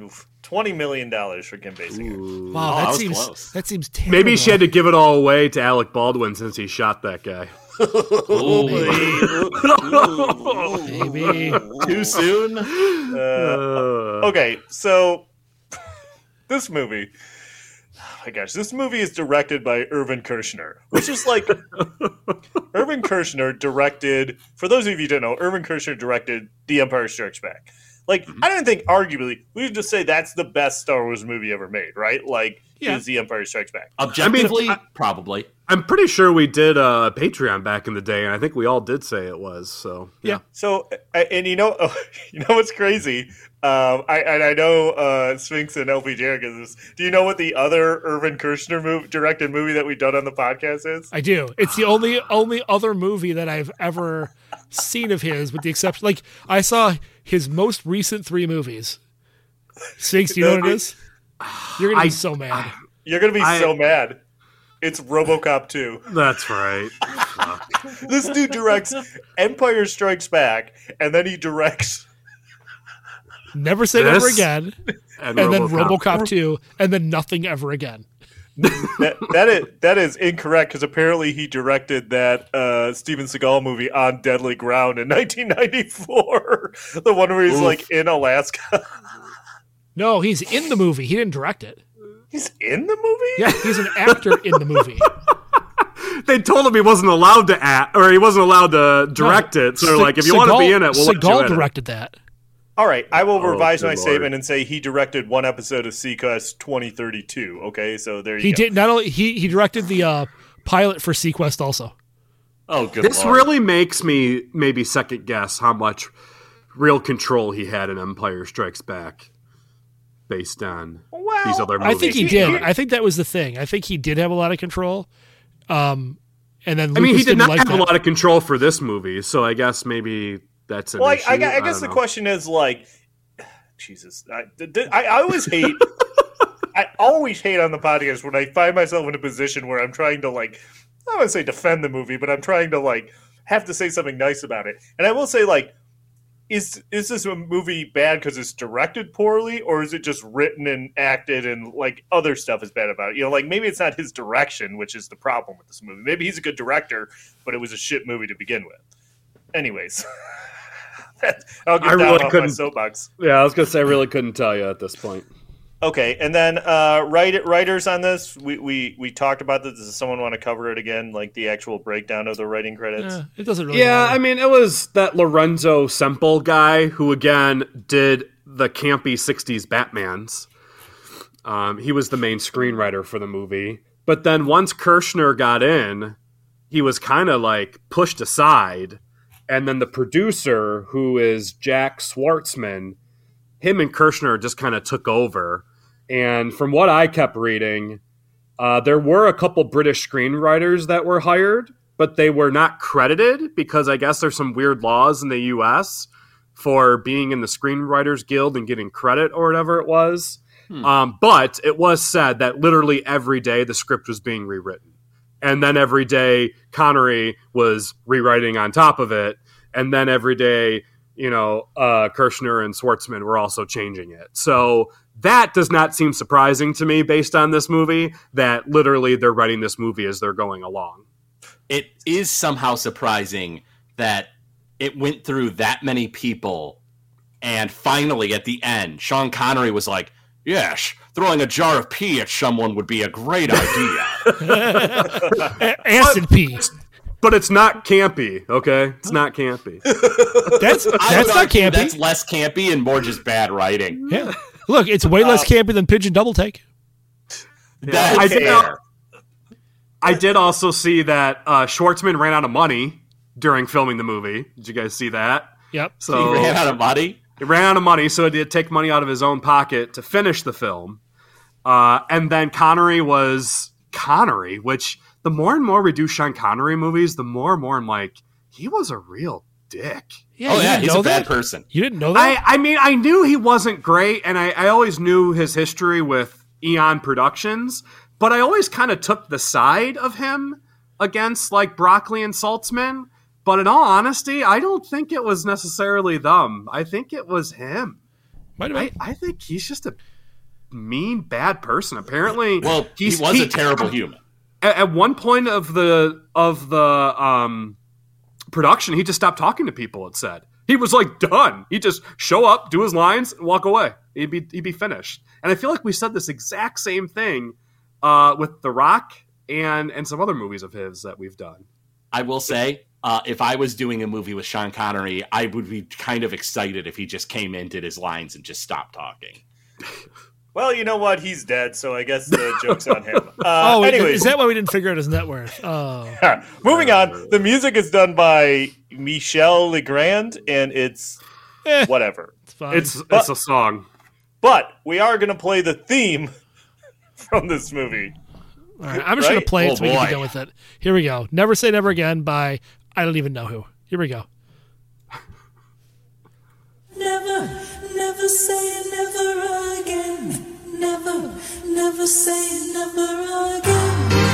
Oof. Twenty million dollars for Kim Basinger. Wow, Oh, that that seems close. that seems terrible. Maybe she had to give it all away to Alec Baldwin since he shot that guy. Maybe. Too soon. Uh, okay, so this movie. My gosh, this movie is directed by Irvin Kershner, which is like Irvin Kershner directed. For those of you who don't know, Irvin Kershner directed The Empire Strikes Back. Like, I don't think, arguably, we would just say that's the best Star Wars movie ever made, right? Like, Yeah. is The Empire Strikes Back. Objectively, I- probably. I'm pretty sure we did uh, Patreon back in the day, and I think we all did say it was. So Yeah. So, uh, and you know, you know what's crazy? Um, I and I know uh, Sphinx and LP Jarek is. Do you know what the other Irvin Kershner movie, directed movie that we've done on the podcast is? I do. It's the only only other movie that I've ever seen of his, with the exception. Like I saw his most recent three movies. Sphinx, do you know what it is? You're gonna be I- so mad. You're gonna be I- so mad. It's RoboCop 2. that's right. This dude directs Empire Strikes Back, and then he directs. Never say never again, And, and then RoboCop. RoboCop two, and then nothing ever again. That, that is that is incorrect because apparently he directed that uh, Steven Seagal movie on Deadly Ground in 1994, the one where he's Oof. like in Alaska. No, he's in the movie. He didn't direct it. He's in the movie. Yeah, he's an actor in the movie. They told him he wasn't allowed to act, or he wasn't allowed to direct it. So Se- like, if you want to be in it, we'll let you Seagal in it. directed that. All right, I will revise my lord. statement and say he directed one episode of seaQuest 2032. Okay, so there you He go. did not only he he directed the uh, pilot for seaQuest also. Oh, good This lord. really makes me maybe second guess how much real control he had in Empire Strikes Back, based on Well, these other movies. I think he did. I think that was the thing. I think he did have a lot of control. Um, and then I mean, he did didn't not like have that. a lot of control for this movie, so I guess maybe that's an Well, I, issue. I, I guess don't the know. question is like, Jesus, I, I, I always hate. I always hate on the podcast when I find myself in a position where I'm trying to like, I don't want to say defend the movie, but I'm trying to like have to say something nice about it. And I will say like, is is this a movie bad because it's directed poorly, or is it just written and acted and like other stuff is bad about it? You know, like maybe it's not his direction, which is the problem with this movie. Maybe he's a good director, but it was a shit movie to begin with. Anyways, I'll get I really off couldn't- soapbox. Yeah, I was gonna say I really couldn't tell you at this point. Okay, and then uh, write, writers on this, we, we we talked about this. Does someone want to cover it again, like the actual breakdown of the writing credits? Eh, it doesn't really. Yeah, matter. I mean, it was that Lorenzo Semple guy who again did the campy '60s Batman's. Um, he was the main screenwriter for the movie, but then once Kershner got in, he was kind of like pushed aside, and then the producer, who is Jack Schwartzman, him and Kershner just kind of took over. And from what I kept reading, uh, there were a couple British screenwriters that were hired, but they were not credited because I guess there's some weird laws in the U.S. for being in the Screenwriters Guild and getting credit or whatever it was. Um, but it was said that literally every day the script was being rewritten. And then every day Connery was rewriting on top of it. And then every day, you know, uh, and Schwartzman were also changing it. So that does not seem surprising to me based on this movie, that literally they're writing this movie as they're going along. it is somehow surprising that it went through that many people and finally at the end sean connery was like yes throwing a jar of pee at someone would be a great idea A- acid pee. But it's not campy, okay? It's not campy. That's that's not campy. that's less campy and more just bad writing Yeah. Look, it's way Uh, less campy than Pigeon Double Take. That's I did fair. I did also see that uh, Schwartzman ran out of money during filming the movie. Did you guys see that? Yep. So he ran out of money He ran out of money, so he had to take money out of his own pocket to finish the film. Uh, and then Connery was Connery, which the more and more we do Sean Connery movies, the more and more I'm like, he was a real dick. Yeah, oh yeah, he's know a bad that? person. You didn't know that? I, I mean, I knew he wasn't great, and I, I always knew his history with Eon Productions, but I always kind of took the side of him against like Broccoli and Saltzman. But in all honesty, I don't think it was necessarily them. I think it was him. Might have I, been. I think he's just a mean, bad person. Apparently, Well, he was a terrible human. At, at one point of the of the um, production, he just stopped talking to people. It said he was like done. He just show up, do his lines, and walk away. He'd be he'd be finished. And I feel like we said this exact same thing uh, with The Rock and and some other movies of his that we've done. I will say, uh, if I was doing a movie with Sean Connery, I would be kind of excited if he just came in, did his lines, and just stopped talking. Well, you know what? He's dead, so I guess the joke's on him. Uh, oh, anyways, is that why we didn't figure out his net worth? Oh, moving on. The music is done by Michel Legrand, and it's Eh. whatever. it's fine. It's it's a song. But we are going to play the theme from this movie. All right, I'm just going to play it Oh, so we can be boy. done with it. Here we go. Never say never again by I don't even know who. Here we go. Never, never say never again. Never, never say never again.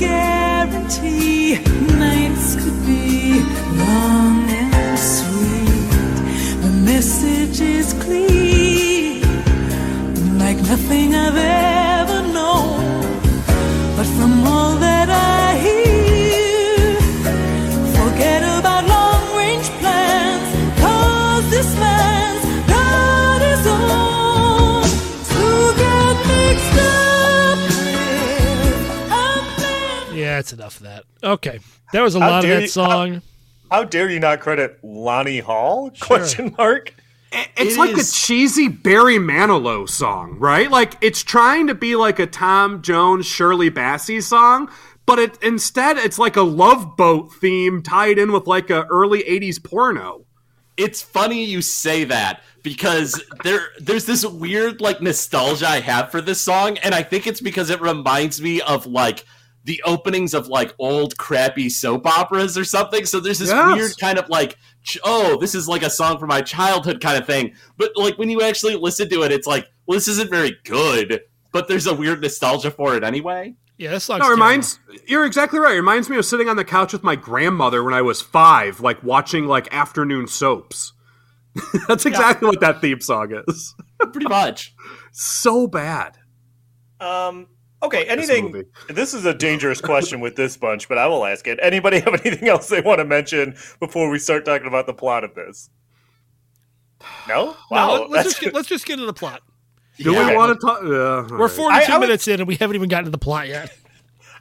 Guarantee. Nights could be long and sweet. The message is clear, like nothing I've ever man. Yeah, it's enough of that. Okay, that was a How lot of that you- song. How dare you not credit Lani Hall? Question mark. It's It like is- a cheesy Barry Manilow song, right? Like it's trying to be like a Tom Jones, Shirley Bassey song, but it instead it's like a love boat theme tied in with like a early '80s porno. It's funny you say that because there there's this weird like nostalgia I have for this song, and I think it's because it reminds me of like the openings of like old crappy soap operas or something. So there's this Yes. weird kind of like, ch- oh, this is like a song from my childhood kind of thing. But like when you actually listen to it, it's like, well, this isn't very good, but there's a weird nostalgia for it anyway. Yeah, this song's No, it reminds you're exactly right. It reminds me of sitting on the couch with my grandmother when I was five, like watching like afternoon soaps. That's exactly what that theme song is. Pretty much. so bad. Um, okay, anything. movie. This, is a dangerous question with this bunch, but I will ask it. Anybody have anything else they want to mention before we start talking about the plot of this? No. No, let, us just get, let's just get into the plot. Do Yeah. we want to talk? Uh, yeah, We're 42 I- I would- minutes in and we haven't even gotten to the plot yet.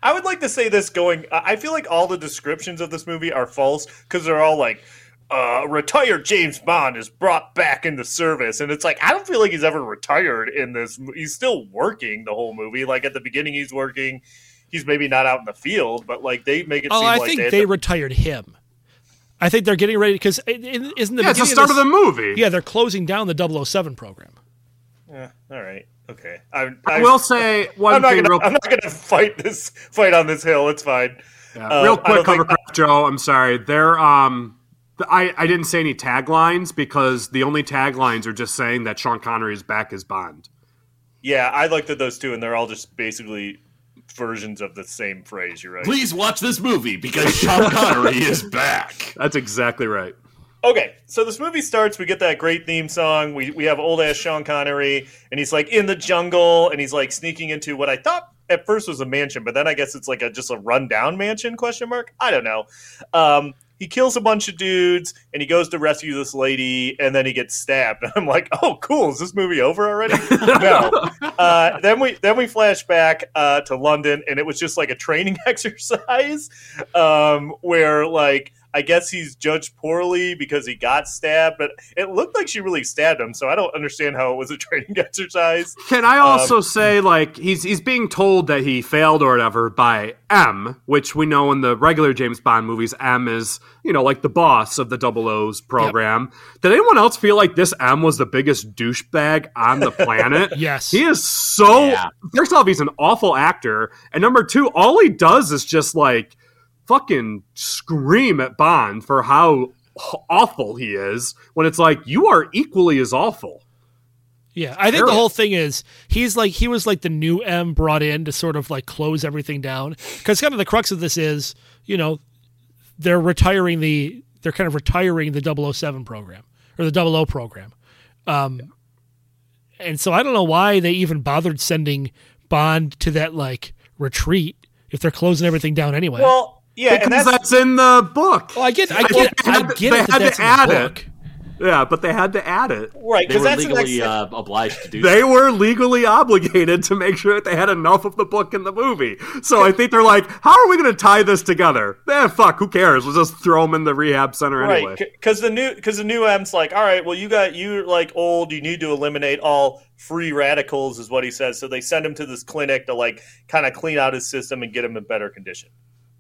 I would like to say this going. I I feel like all the descriptions of this movie are false because they're all like, uh, retired James Bond is brought back into service. And it's like, I don't feel like he's ever retired in this. He's still working the whole movie. Like at the beginning, he's working. He's maybe not out in the field, but like they make it Oh, seem I like think they, they to- retired him. I think they're getting ready because isn't the Yeah, it's the start of this- the movie. Yeah, they're closing down the 007 program. Yeah, all right. Okay. I, I will say one I'm not thing gonna. real I'm not gonna fight this fight on this hill. It's fine. Yeah. Uh, Real quick, don't Joe. I'm sorry. They're um, th- I I didn't say any taglines because the only taglines are just saying that Sean Connery is back as Bond. Yeah, I looked at those two, and they're all just basically versions of the same phrase. You're right. Please watch this movie because Sean Connery is back. That's exactly right. Okay, so this movie starts. We get that great theme song. We we have old ass Sean Connery, and he's like in the jungle, and he's like sneaking into what I thought at first was a mansion, but then I guess it's like a just a rundown mansion? Question mark. I don't know. Um, he kills a bunch of dudes and he goes to rescue this lady and then he gets stabbed. And I'm like, oh, cool. Is this movie over already? no. Uh, then we then we flash back uh, to London and it was just like a training exercise um, where like I guess he's judged poorly because he got stabbed, but it looked like she really stabbed him. So I don't understand how it was a training exercise. Can I also Um, say, like, he's he's being told that he failed or whatever by M, which we know in the regular James Bond movies, M is, you know, like the boss of the Double O's program. Did anyone else feel like this M was the biggest douchebag on the planet? Yes. He is so. Yeah. First off, he's an awful actor. And number two, all he does is just, like, fucking scream at Bond for how awful he is when it's like, you are equally as awful. Yeah, I think the whole thing is he's like he was like the new M brought in to sort of like close everything down because kind of the crux of this is you know they're retiring the they're kind of retiring the 007 program or the 00 program, um, and so I don't know why they even bothered sending Bond to that like retreat if they're closing everything down anyway. Well, yeah, and because that's, that's, in the book. well, I get, I I get, think they I had to- get they it that had to in add the it. Yeah, but they had to add it. right They because were that's the next legally thing. uh, obliged to do They so. were legally obligated to make sure that they had enough of the book in the movie. So I think they're like, how are we going to tie this together? Eh, fuck, who cares? We'll just throw them in the rehab center anyway. Because the new because the new M's like, all right, well, you got you like old, you need to eliminate all free radicals, is what he says. So they send him to this clinic to like kind of clean out his system and get him in better condition.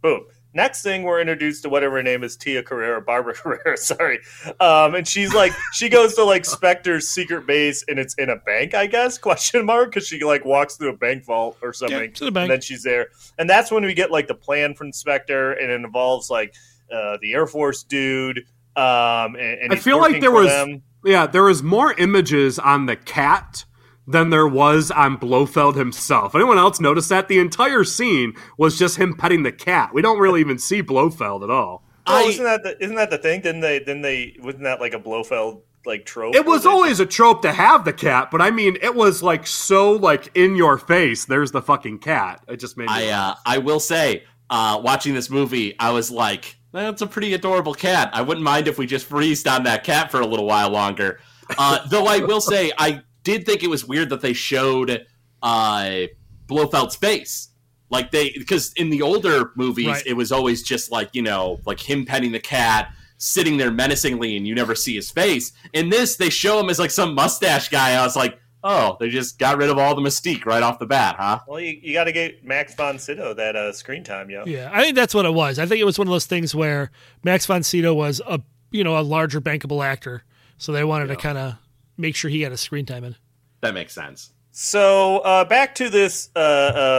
Boom. Next thing, we're introduced to whatever her name is, Tia Carrera, Barbara Carrera, sorry. Um, and she's like, she goes to like Spectre's secret base, and it's in a bank, I guess? Question mark, because she like walks through a bank vault or something, it's in a bank. and then she's there, and that's when we get like the plan from Spectre, and it involves like uh, the Air Force dude. Um, and, and I feel like there was them. yeah, there was more images on the cat than there was on Blofeld himself. Anyone else notice that the entire scene was just him petting the cat? We don't really even see Blofeld at all. Oh, I- isn't that the, isn't that the thing? Didn't they? Didn't they? Wasn't that like a Blofeld like trope? It was where they- always a trope to have the cat, but I mean, it was like so like in your face. There's the fucking cat. It just made me. I uh, I will say, uh, watching this movie, I was like, "That's a pretty adorable cat." I wouldn't mind if we just freezed on that cat for a little while longer. Uh, though I will say, I did think it was weird that they showed uh, Blofeld's face. Like they, because in the older movies, Right. it was always just like you know, like him petting the cat, sitting there menacingly, and you never see his face. In this, they show him as like some mustache guy. I was like, oh, they just got rid of all the mystique right off the bat, huh? Well, you, you got to get Max von Sydow that uh, screen time, yo. Yeah, I think that's what it was. I think it was one of those things where Max von Sydow was a you know a larger bankable actor, so they wanted to kind of make sure he got his screen time in. That makes sense. So uh, back to this uh,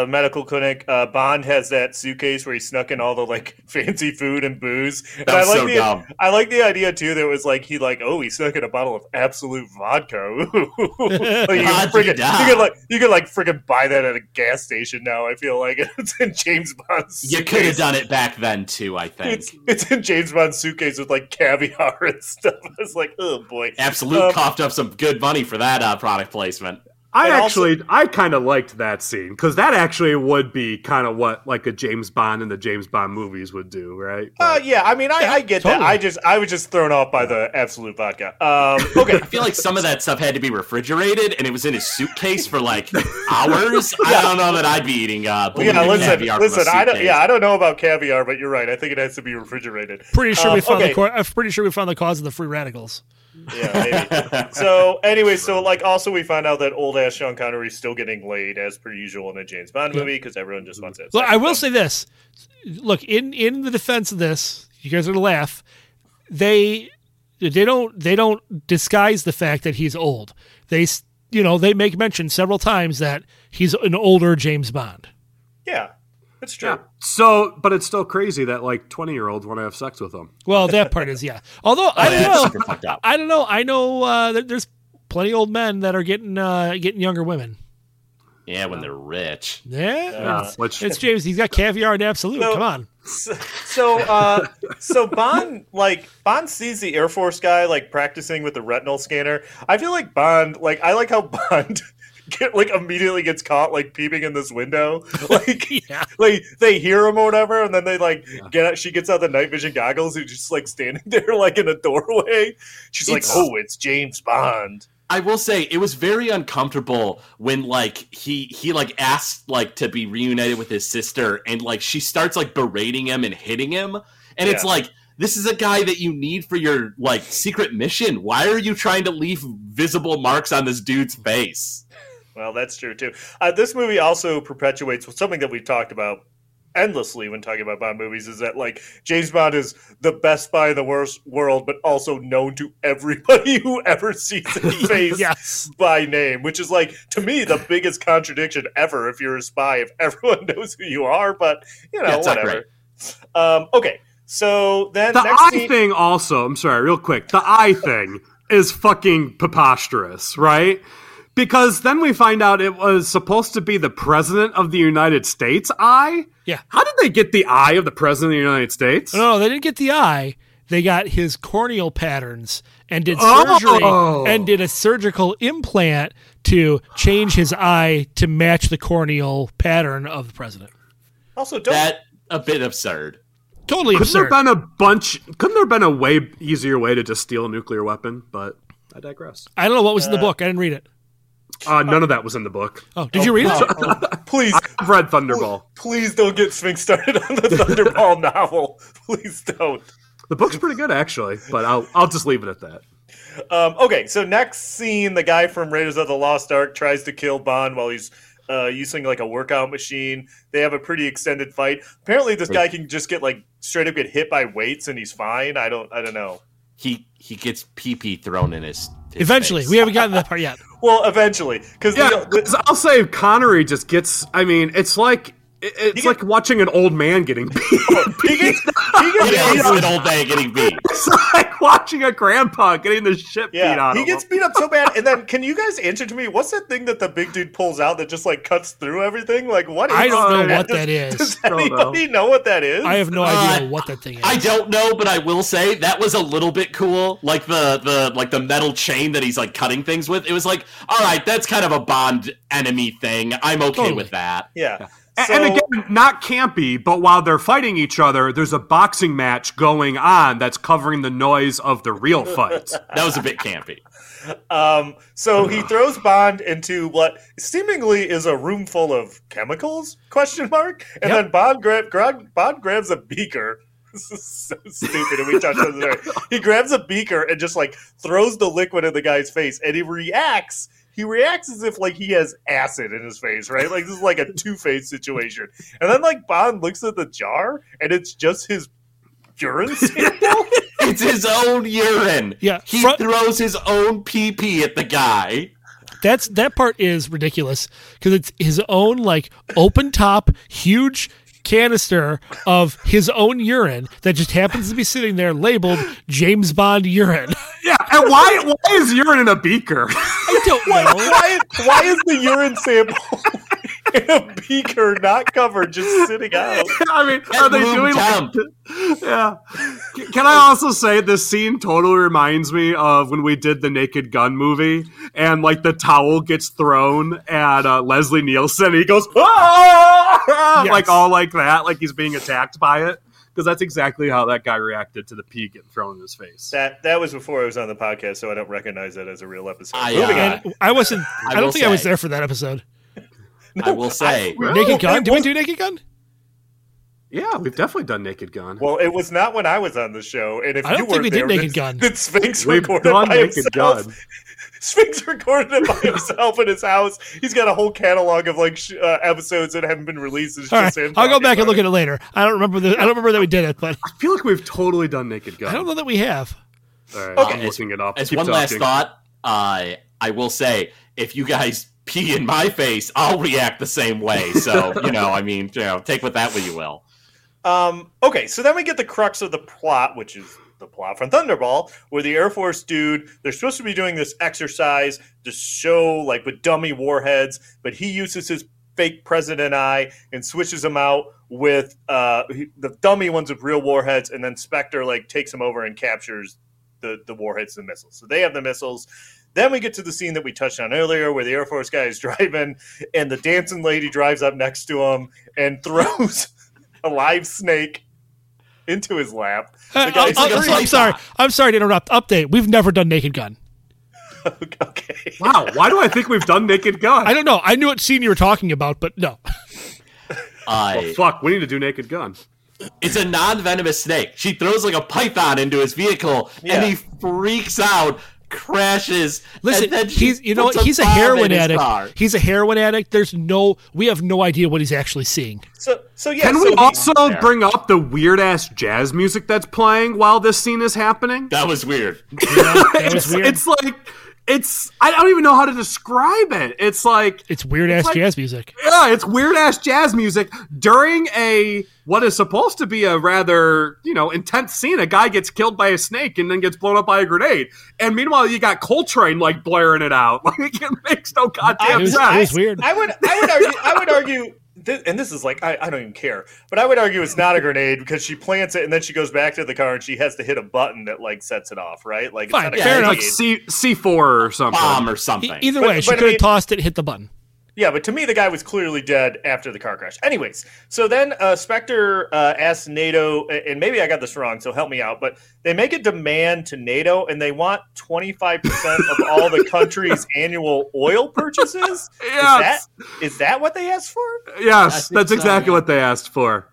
uh, medical clinic. Uh, Bond has that suitcase where he snuck in all the like fancy food and booze. And I like so the dumb. I like the idea too. That it was like he like oh he snuck in a bottle of Absolut vodka. Like, you, can friggin- you could like you could like freaking buy that at a gas station now. I feel like it's in James Bond's. Suitcase. You could have done it back then too. I think. It's it's in James Bond's suitcase with like caviar and stuff. I was like, oh boy. Absolut Um, coughed up some good money for that uh, product placement. I And also- actually, I kind of liked that scene because that actually would be kind of what like a James Bond in the James Bond movies would do, right? Uh, yeah, I mean, I, I get that. I just, I was just thrown off by the Absolut vodka. Um, okay, I feel like some of that stuff had to be refrigerated, and it was in his suitcase for like hours. I don't know that I'd be eating. Uh, Well, yeah, listen, caviar from a listen. I don't. Yeah, I don't know about caviar, but you're right. I think it has to be refrigerated. Pretty sure Um, we found okay. the cor- I'm pretty sure we found the cause of the free radicals. Yeah, maybe. so anyway, so like also we find out that old ass Sean Connery is still getting laid as per usual in a James Bond movie because everyone just wants it. Look, I will say this. Look, in in the defense of this, you guys are gonna laugh. They they don't they don't disguise the fact that he's old. They s- you know they make mention several times that he's an older James Bond. yeah, that's true. yeah. So, but it's still crazy that like twenty year olds want to have sex with them. Well, that part is yeah. Although I Oh, don't know, super fucked up. I don't know. I know uh, that there's plenty of old men that are getting uh, getting younger women. Yeah, when they're rich. Yeah, Yeah, it's, which- it's James. He's got caviar and Absolut. So- Come on. So, so, uh, so Bond, like Bond sees the Air Force guy like practicing with the retinal scanner. I feel like Bond, like I like how Bond get, like immediately gets caught like peeping in this window. Like yeah. like they hear him or whatever, and then they like get out, she gets out the night vision goggles and just like standing there like in a doorway. She's like, "Oh, it's James Bond." I will say it was very uncomfortable when like he he like asked like to be reunited with his sister and like she starts like berating him and hitting him and it's like this is a guy that you need for your like secret mission. Why are you trying to leave visible marks on this dude's face? Well, that's true too. Uh, this movie also perpetuates something that we've talked about endlessly when talking about Bond movies is that like James Bond is the best spy in the worst world, but also known to everybody who ever sees his face Yes. by name, which is like to me the biggest contradiction ever. If you're a spy, if everyone knows who you are, but you know Yeah, whatever. Um, okay, so then The next eye scene- thing also, I'm sorry, real quick. The eye thing is fucking preposterous, right? Because then we find out it was supposed to be the president of the United States eye. Yeah. How did they get the eye of the president of the United States? No, no, they didn't get the eye. They got his corneal patterns and did Oh. surgery and did a surgical implant to change his eye to match the corneal pattern of the president. also don't That a bit absurd. Totally absurd. Couldn't there been a bunch? Couldn't there been a way easier way to just steal a nuclear weapon? But I digress. I don't know what was in the uh, book. I didn't read it. Uh, none of that was in the book. Oh, did you read it? Oh, please, I've read Thunderball. please don't get Sphinx started on the Thunderball novel. Please don't. The book's pretty good actually, but I'll I'll just leave it at that. Um, okay, so next scene, the guy from Raiders of the Lost Ark tries to kill Bond while he's uh, using like a workout machine. They have a pretty extended fight. Apparently, this guy can just get like straight up get hit by weights and he's fine. I don't, I don't know. He he gets pee pee thrown in his. His Eventually, face. we haven't gotten to that part yet. Well, eventually, because Yeah, 'cause I'll say Connery just gets. I mean, it's like it- it's He like watching an old man getting beat. he gets, he gets Yeah, beat up. an old man getting beat. it's like watching a grandpa getting the shit beat Yeah, out he of gets him. beat up so bad. And then, can you guys answer to me? What's that thing that the big dude pulls out that just like cuts through everything? Like, what? Is I don't know that? what that Does, is. does Don't know. anybody know. what that is? I have no Uh, idea what that thing is. I don't know, but I will say that was a little bit cool. Like the the like the metal chain that he's like cutting things with. It was like, all right, that's kind of a Bond enemy thing. I'm okay Totally. with that. Yeah. A- So- and again, not campy, but while they're fighting each other, there's a boxing match going on that's covering the noise of the real fight. That was a bit campy. Um, so he throws Bond into what seemingly is a room full of chemicals? Question mark. And Yep. then Bond grab, grab Bond grabs a beaker. This is so stupid. And we touched on this. already. He grabs a beaker and just like throws the liquid in the guy's face, and he reacts. He reacts as if like he has acid in his face, right? Like this is like a Two Face situation. And then like Bond looks at the jar, and it's just his urine sample. It's his own urine. Yeah, He front- throws his own pee pee at the guy. That's that part is ridiculous because it's his own like open top, huge canister of his own urine that just happens to be sitting there labeled James Bond urine. yeah, and why why is urine in a beaker? I don't Why, know. why, why is the urine sample in a beaker not covered, just sitting out? I mean, At are they doing like, yeah? Can I also say this scene totally reminds me of when we did the Naked Gun movie, and like the towel gets thrown at uh, Leslie Nielsen, he goes "Ah!" Yes. like all like that, like he's being attacked by it. Because that's exactly how that guy reacted to the pee getting thrown in his face. That that was before I was on the podcast, so I don't recognize that as a real episode. I, Moving uh, on. I wasn't. I, don't will think I was there for that episode. I will say. Naked Gun? it Did we do Naked Gun? yeah, we've definitely done Naked Gun. Well, it was not when I was on the show, and if I don't you think weren't we did there, Naked Gun. then Sphinx We've recorded done by Naked himself. Gun. Sphinx recorded it by himself in his house. He's got a whole catalog of like sh- uh, episodes that haven't been released. It's All just right, him I'll go back and look at it later. I don't remember the. I don't remember that we did it, but I feel like we've totally done Naked Gun. I don't know that we have. All right, Okay. I'm looking it up. As Keep one last talking. thought, uh, I will say if you guys pee in my face, I'll react the same way. So you know, I mean, you know, take with that what you will. Um, okay, so then we get the crux of the plot, which is the plot from Thunderball, where the Air Force dude, they're supposed to be doing this exercise to show, like, with dummy warheads, but he uses his fake president eye and switches them out with uh, the dummy ones with real warheads, and then Spectre, like, takes him over and captures the the warheads and missiles. So they have the missiles. Then we get to the scene that we touched on earlier, where the Air Force guy is driving, and the dancing lady drives up next to him and throws a live snake into his lap. Uh, guy's like, uh, I'm sorry. I'm sorry to interrupt. Update. We've never done Naked Gun. okay. Wow, why do I think we've done Naked Gun? I don't know. I knew what scene you were talking about, but no. I Fuck, we need to do Naked Gun. it's a non-venomous snake. She throws like a python into his vehicle, Yeah. and he freaks out, crashes. Listen, and then he's you know what? he's a bomb heroin addict. car. He's a heroin addict. There's no. We have no idea what he's actually seeing. So so yeah. Can so we also There. bring up the weird ass jazz music that's playing while this scene is happening? That was weird. That was it's, weird. it's like it's I don't even know how to describe it. It's like It's weird ass like- jazz music. yeah, it's weird ass jazz music during a what is supposed to be a rather you know intense scene. A guy gets killed by a snake and then gets blown up by a grenade, and meanwhile you got Coltrane like blaring it out. Like it makes no goddamn was, sense. it was weird. I would I would argue I would argue thi- and this is like I, I don't even care, but I would argue it's not a grenade because she plants it and then she goes back to the car and she has to hit a button that like sets it off, right? Like it's Fine, not a fair It's grenade. like C C four or something. Bomb or E- something. Either But- way, she but I could have mean- tossed it, hit the button. Yeah, but to me, the guy was clearly dead after the car crash. Anyways, so then uh, Spectre uh, asks NATO, and maybe I got this wrong, so help me out, but they make a demand to NATO, and they want 25% of all the country's annual oil purchases? Yes. Is that, is that what they asked for? Yes, that's exactly yeah. what they asked for.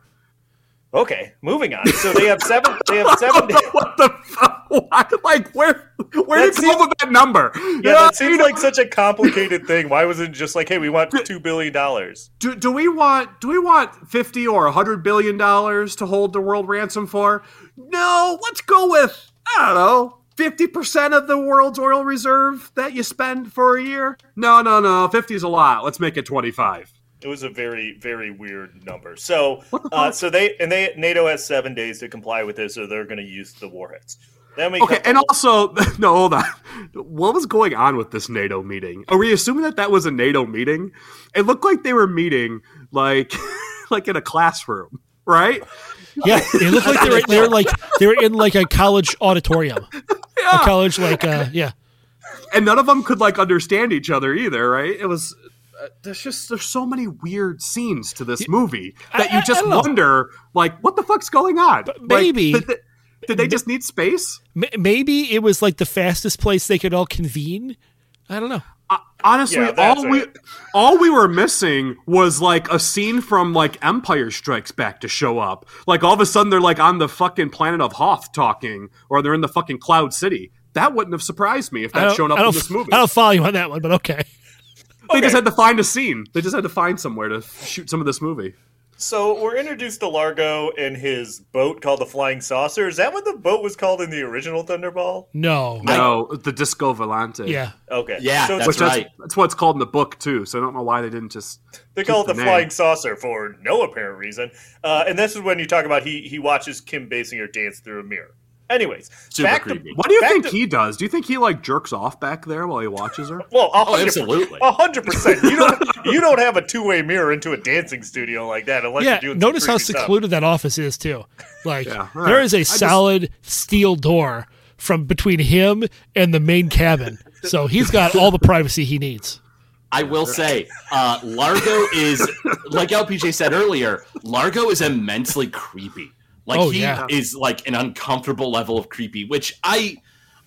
Okay, moving on. So they have seven. They have seven. what the fuck? Why- Like where? Where That did you come up with that number? Yeah, that seems like such a complicated thing. Why wasn't it just like, hey, we want two billion dollars? Do, do we want do we want fifty or hundred billion dollars to hold the world ransom for? No, let's go with I don't know fifty percent of the world's oil reserve that you spend for a year. No, no, no, fifty is a lot. Let's make it twenty five. It was a very, very weird number. So, uh, so they and they NATO has seven days to comply with this, or they're going to use the warheads. Then we Okay, and also no, hold on. What was going on with this NATO meeting? Are we assuming that that was a NATO meeting? It looked like they were meeting like like in a classroom, right? Yeah, they look like they were they were like they were in like a college auditorium, a college like uh yeah. and none of them could like understand each other either, right? It was uh, there's just there's so many weird scenes to this movie that I- you just I know. wonder like what the fuck's going on? Like, maybe- did, they, did they just need space? Maybe it was like the fastest place they could all convene. I don't know. Uh, honestly, Yeah, that's all we it. all we were missing was like a scene from like Empire Strikes Back to show up. Like all of a sudden they're like on the fucking planet of Hoth talking, or they're in the fucking Cloud City. That wouldn't have surprised me if that don't, shown up in this movie. I don't follow you on that one, but okay. They just had to find a scene. They just had to find somewhere to shoot some of this movie. So we're introduced to Largo and his boat called the Flying Saucer. Is that what the boat was called in the original Thunderball? No. No, the Disco Volante. Yeah. Okay, Yeah, so that's Which right. that's what it's called in the book too. So I don't know why they didn't just. They call it the, the Flying. Saucer for no apparent reason. Uh, and this is when you talk about he he watches Kim Basinger dance through a mirror. Anyways, Super back creepy. To, What do you think to- he does? Do you think he like jerks off back there while he watches her? Well, a Oh, hundred- absolutely. a hundred percent. You don't you don't have a two way mirror into a dancing studio like that unless Yeah, you're doing. notice how creepy stuff. secluded that office is too. Like Yeah, all there right. is a I just- solid steel door from between him and the main cabin. So he's got all the privacy he needs. I will say, uh, Largo is like LPJ said earlier. Largo is immensely creepy. Like Oh, he yeah. is like an uncomfortable level of creepy, which I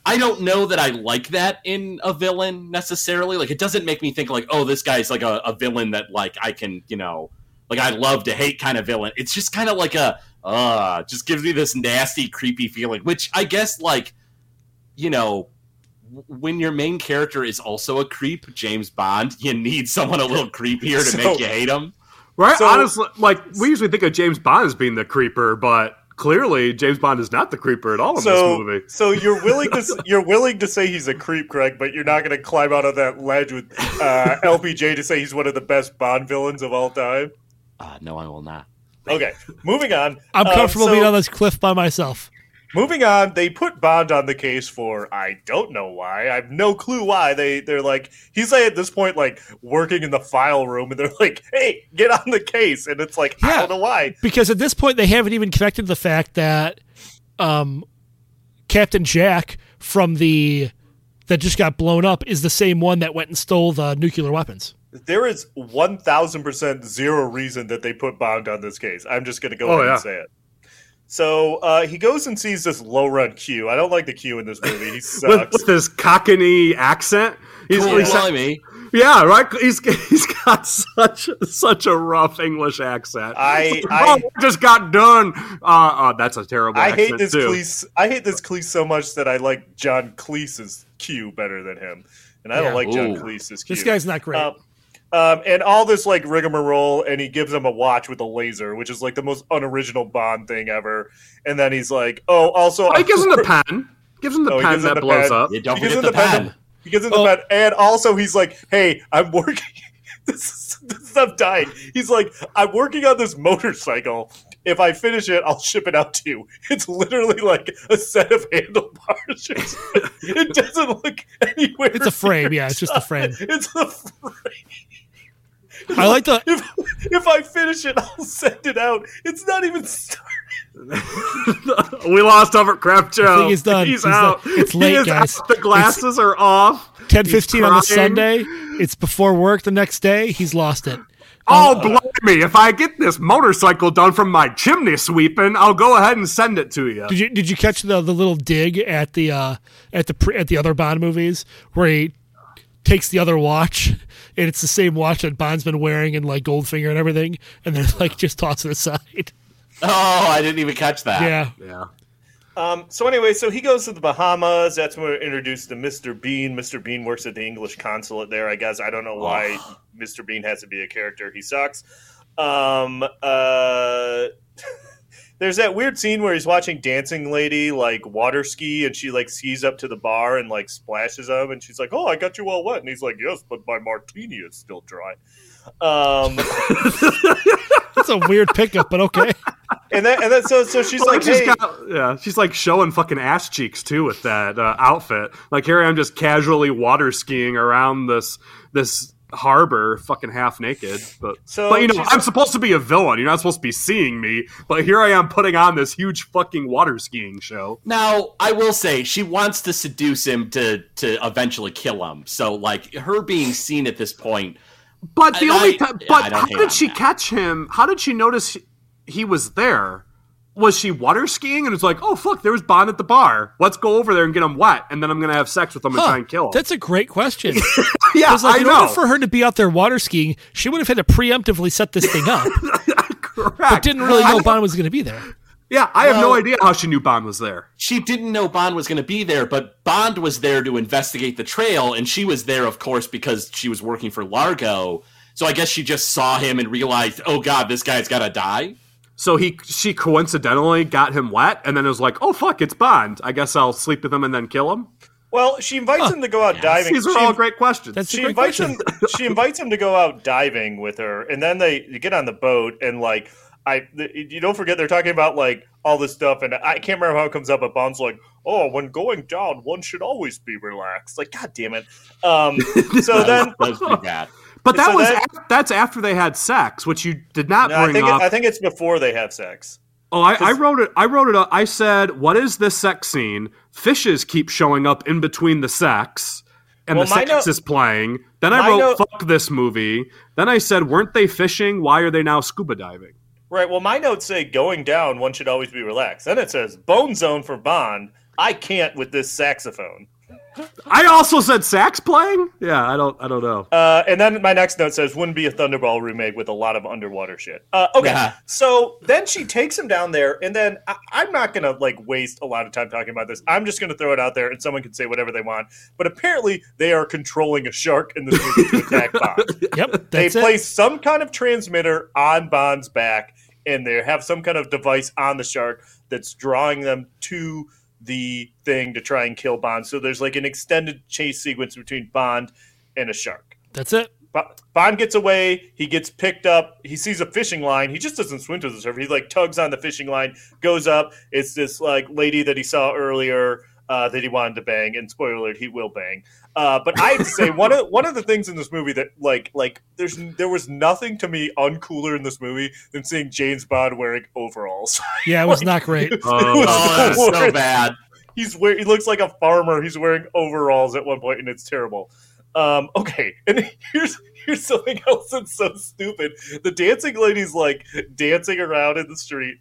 I don't know that I like that in a villain necessarily. Like it doesn't make me think like, oh, this guy's like a, a villain that like I can you know like I love to hate kind of villain. It's just kind of like a uh just gives me this nasty creepy feeling, which I guess like you know when your main character is also a creep, James Bond, you need someone a little creepier to So- make you hate him. Right? So- Honestly, like we usually think of James Bond as being the creeper, but clearly James Bond is not the creeper at all in this So, movie. so you're willing to you're willing to say he's a creep, Craig, but you're not going to climb out of that ledge with uh, LPJ to say he's one of the best Bond villains of all time. Uh, no, I will not. Okay, moving on. I'm Um, comfortable so- being on this cliff by myself. Moving on, they put Bond on the case for I don't know why. I have no clue why. They they're like he's like at this point like working in the file room, and they're like, "Hey, get on the case," and it's like I Yeah. don't know why. Because at this point they haven't even connected the fact that um, Captain Jack from the that just got blown up is the same one that went and stole the nuclear weapons. There is one thousand percent zero reason that they put Bond on this case. I'm just going to go Oh, ahead yeah. and say it. So uh, he goes and sees this low run Q. I don't like the Q in this movie. He with, sucks. with his cockney accent. He's, Cool, he's- telling me. yeah, right. He's he's got such such a rough English accent. I- like, I- "Oh, we just got done. Uh, uh, that's a terrible. I accent hate this too. Cleese. I hate this Cleese so much that I like John Cleese's Q better than him, and I Yeah. don't like John Cleese's Q. This guy's not great. Um, um, and all this like rigmarole, and he gives him a watch with a laser, which is like the most unoriginal Bond thing ever. And then he's like, "Oh, also, Oh, he gives him the pen. Gives him the Oh, pen him that the blows pen. up. Yeah, don't He gives forget him the the pen. pen. He gives him the Oh. pen, and also he's like, "Hey, I'm working." this, is, this is I'm dying. He's like, "I'm working on this motorcycle. If I finish it, I'll ship it out to you." It's literally like a set of handlebars. it doesn't look anywhere. It's a frame, yeah, it's just a frame. It's a frame. I like the If, if I finish it, I'll send it out. It's not even started. we lost Hovercraft Joe. think he's done. He's, He's out. done. It's late, guys. out. The glasses are off. Ten fifteen on a crying. Sunday. It's before work the next day. He's lost it. Oh, blimey! If I get this motorcycle done from my chimney sweeping, I'll go ahead and send it to you. Did you did you catch the the little dig at the uh at the at the other Bond movies where he takes the other watch and it's the same watch that Bond's been wearing and like Goldfinger and everything, and then like just toss it aside. Oh, I didn't even catch that. Yeah, Yeah. Um, so anyway, so he goes to the Bahamas. That's when we're introduced to Mr. Bean. Mr. Bean works at the English consulate there. I guess I don't know why Mr. Bean has to be a character. He sucks. Um, uh, there's that weird scene where he's watching Dancing Lady like water ski, and she like skis up to the bar and like splashes him, and she's like, "Oh, I got you all wet," and he's like, "Yes, but my martini is still dry." Um, that's a weird pickup, but okay. and then and then so so she's Well, like, she's "Hey." got, yeah, she's like showing fucking ass cheeks too with that uh, outfit. Like here I am just casually water skiing around this this harbor, fucking half naked. But So but you know I'm supposed to be a villain. You're not supposed to be seeing me. But here I am putting on this huge fucking water skiing show. Now, I will say she wants to seduce him to to eventually kill him. So, like her being seen at this point, But the only I- time, but how did she that. catch him? How did she notice he- he was there? Was she water skiing and it's like, oh fuck, there was Bond at the bar. Let's go over there and get him wet, and then I'm gonna have sex with him and try and kill him. That's a great question. yeah, Because like I in know. order for her to be out there water skiing, she would have had to preemptively set this thing up, Correct. but didn't really know Bond was going to be there. Yeah, I have no idea how she knew Bond was there. she didn't know Bond was going to be there, but Bond was there to investigate the trail, and she was there, of course, because she was working for Largo. So I guess she just saw him and realized, oh god, this guy's got to die. So he she coincidentally got him wet, and then it was like, oh fuck, it's Bond. I guess I'll sleep with him and then kill him. Well, she invites him to go out diving. These are She all great questions. That's a she great invites question. him. She invites him to go out diving with her, and then they get on the boat and like. I you don't forget they're talking about like all this stuff, and I can't remember how it comes up. But Bond's like, "Oh, when going down, one should always be relaxed." Like, God damn it! Um, so then, That was pretty bad. but that so was that- af- that's after they had sex, which you did not No, I bring think it, up. I think it's before they have sex. oh, I, I wrote it. I wrote it. Up. I said, "What is this sex scene?" Fishes keep showing up in between the sex, and Well, the sex note- is playing. Then I wrote, note- "Fuck this movie." Then I said, "Weren't they fishing? Why are they now scuba diving?" Right. Well, my notes say going down, one should always be relaxed. Then it says bone zone for Bond. I can't with this saxophone. I also said sax playing. Yeah, I don't. I don't know. Uh, and then my next note says wouldn't be a Thunderball remake with a lot of underwater shit. Uh, okay, Yeah. so then she takes him down there, and then I- I'm not gonna like waste a lot of time talking about this. I'm just gonna throw it out there, and someone can say whatever they want. But apparently, they are controlling a shark in this movie to attack Bond. Yep, they place some kind of transmitter on Bond's back, and they have some kind of device on the shark that's drawing them to the thing to try and kill Bond. So there's like an extended chase sequence between Bond and a shark. That's it. Bond gets away. He gets picked up. He sees a fishing line. He just doesn't swim to the surface. He like tugs on the fishing line, goes up. It's this like lady that he saw earlier uh, that he wanted to bang. And spoiler alert, he will bang. Uh, but I have to say one of one of the things in this movie that like like there's there was nothing to me uncooler in this movie than seeing James Bond wearing overalls. Yeah, it was not great. Oh, Oh, that's so bad. he's wearing he looks like a farmer. He's wearing overalls at one point, and it's terrible. Um, okay, and here's here's something else that's so stupid. The dancing lady's like dancing around in the street.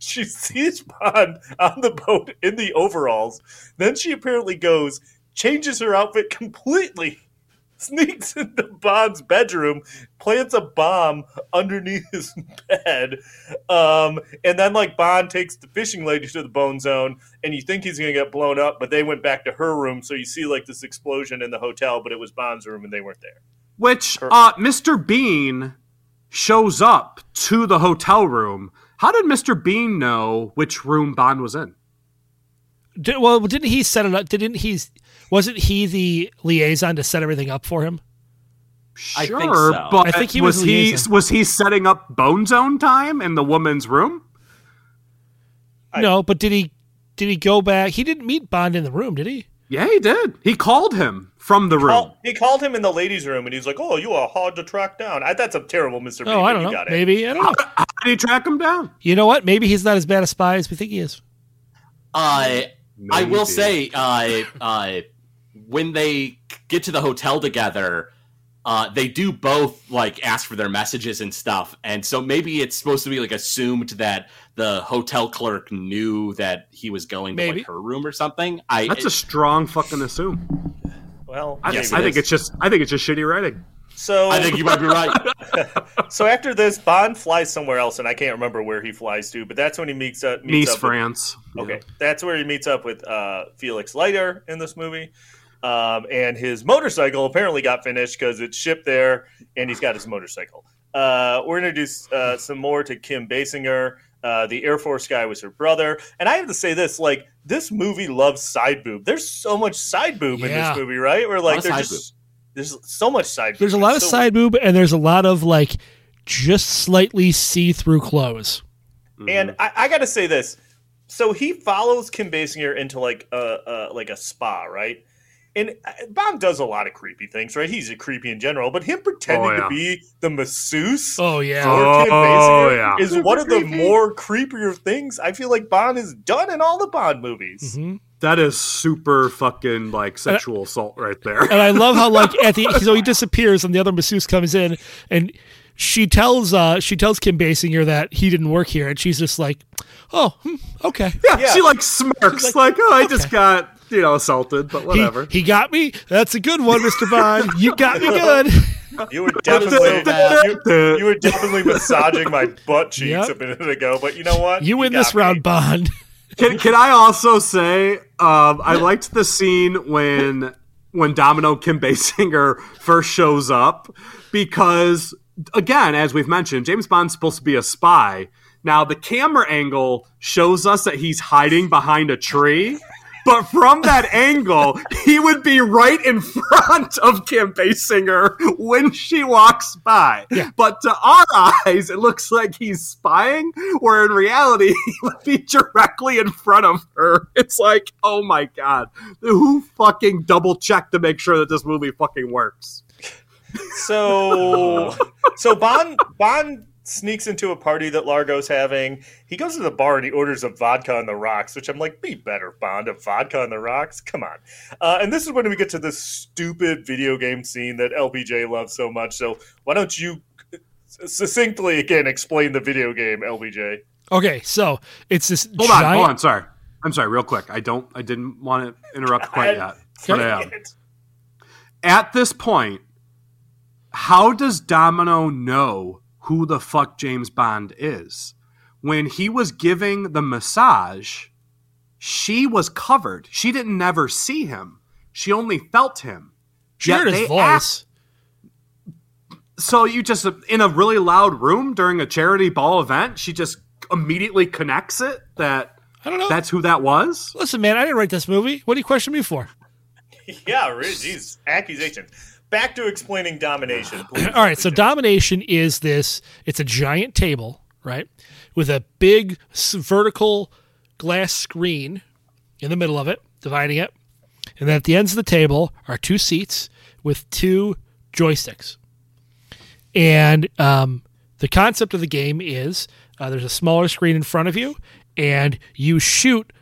She sees Bond on the boat in the overalls. Then she apparently goes, changes her outfit completely, sneaks into Bond's bedroom, plants a bomb underneath his bed, um, and then like Bond takes the fishing lady to the bone zone, and you think he's gonna get blown up, but they went back to her room, so you see like this explosion in the hotel, but it was Bond's room and they weren't there. Which uh, Mr. Bean shows up to the hotel room. How did Mr. Bean know which room Bond was in? Did, well, didn't he set it up? Didn't he? Wasn't he the liaison to set everything up for him? I Sure, think so. but I think he was, was he liaison. was he setting up Bone Zone time in the woman's room? no, but did he? Did he go back? He didn't meet Bond in the room, did he? Yeah, he did. He called him from the room. Call, he called him in the ladies' room, and he's like, "Oh, you are hard to track down." I, that's a terrible Mister. Oh, I don't know. Got. Maybe I don't know. How did he track him down? You know what? Maybe he's not as bad a spy as we think he is. Uh, I will Maybe. say, uh, uh, when they get to the hotel together, uh, they do both like ask for their messages and stuff, and so maybe it's supposed to be like assumed that the hotel clerk knew that he was going to like her room or something. I That's a strong fucking assume. Well, I, Yes, I think is. it's just I think it's just shitty writing. So I think you might be right. so after this, Bond flies somewhere else, and I can't remember where he flies to, but that's when he meets up. Meets Nice, up with- France. Okay, that's where he meets up with uh, Felix Leiter in this movie. Um, and his motorcycle apparently got finished because it's shipped there, and he's got his motorcycle. Uh, we're introduced uh, some more to Kim Basinger. Uh, the Air Force guy was her brother, and I have to say this: like this movie loves side boob. There's so much side boob in this movie, right? Where like of there's side just there's so much side. boob. There's a boob. lot of so- side boob, and there's a lot of like just slightly see-through clothes. And I, I got to say this: so he follows Kim Basinger into like a, a like a spa, right? And uh, Bond does a lot of creepy things, right? He's a creepy in general, but him pretending Oh, yeah. to be the masseuse Oh yeah. for Kim Oh, yeah. is one of the more creepier things I feel like Bond has done in all the Bond movies. Mhm. That is super fucking like sexual assault right there. And I love how like at the so he disappears and the other masseuse comes in and she tells uh she tells Kim Basinger that he didn't work here and she's just like, oh, hmm, okay. Yeah, Yeah. she like smirks, like, "Oh, I just got you know assaulted, but whatever." he got me. That's a good one, Mister Bond. You got me good. You were definitely you, you were definitely massaging my butt cheeks Yep. a minute ago, but you know what? You win got this me. round, Bond. Can, can I also say um, I liked the scene when when Domino Kim Basinger first shows up because again, as we've mentioned, James Bond's supposed to be a spy. Now the camera angle shows us that he's hiding behind a tree. But from that angle, he would be right in front of Kim Basinger when she walks by. But to our eyes, it looks like he's spying, where in reality, he would be directly in front of her. It's like, oh my god, who fucking double checked to make sure that this movie fucking works? So, so Bond Bond sneaks into a party that Largo's having. He goes to the bar and he orders a vodka on the rocks, which I'm like, be better, Bond, a vodka on the rocks. Come on. Uh, and this is when we get to this stupid video game scene that LPJ loves so much. So why don't you succinctly again explain the video game, LPJ? Okay, so it's this Hold giant. on, hold on, sorry. I'm sorry, real quick. I don't I didn't want to interrupt quite yet. But I am. At this point, how does Domino know who the fuck James Bond is? When he was giving the massage, she was covered. She didn't never see him. She only felt him. She Yet heard his voice. act- so you just in a really loud room during a charity ball event, she just immediately connects it that I don't know. that's who that was. Listen, man, I didn't write this movie. What do you question me for? Yeah, really, geez, accusations. Back to explaining domination. please, All right, so domination is this it's a giant table, right? With a big vertical glass screen in the middle of it, dividing it. And then at the ends of the table are two seats with two joysticks. And um, the concept of the game is uh, there's a smaller screen in front of you, and you shoot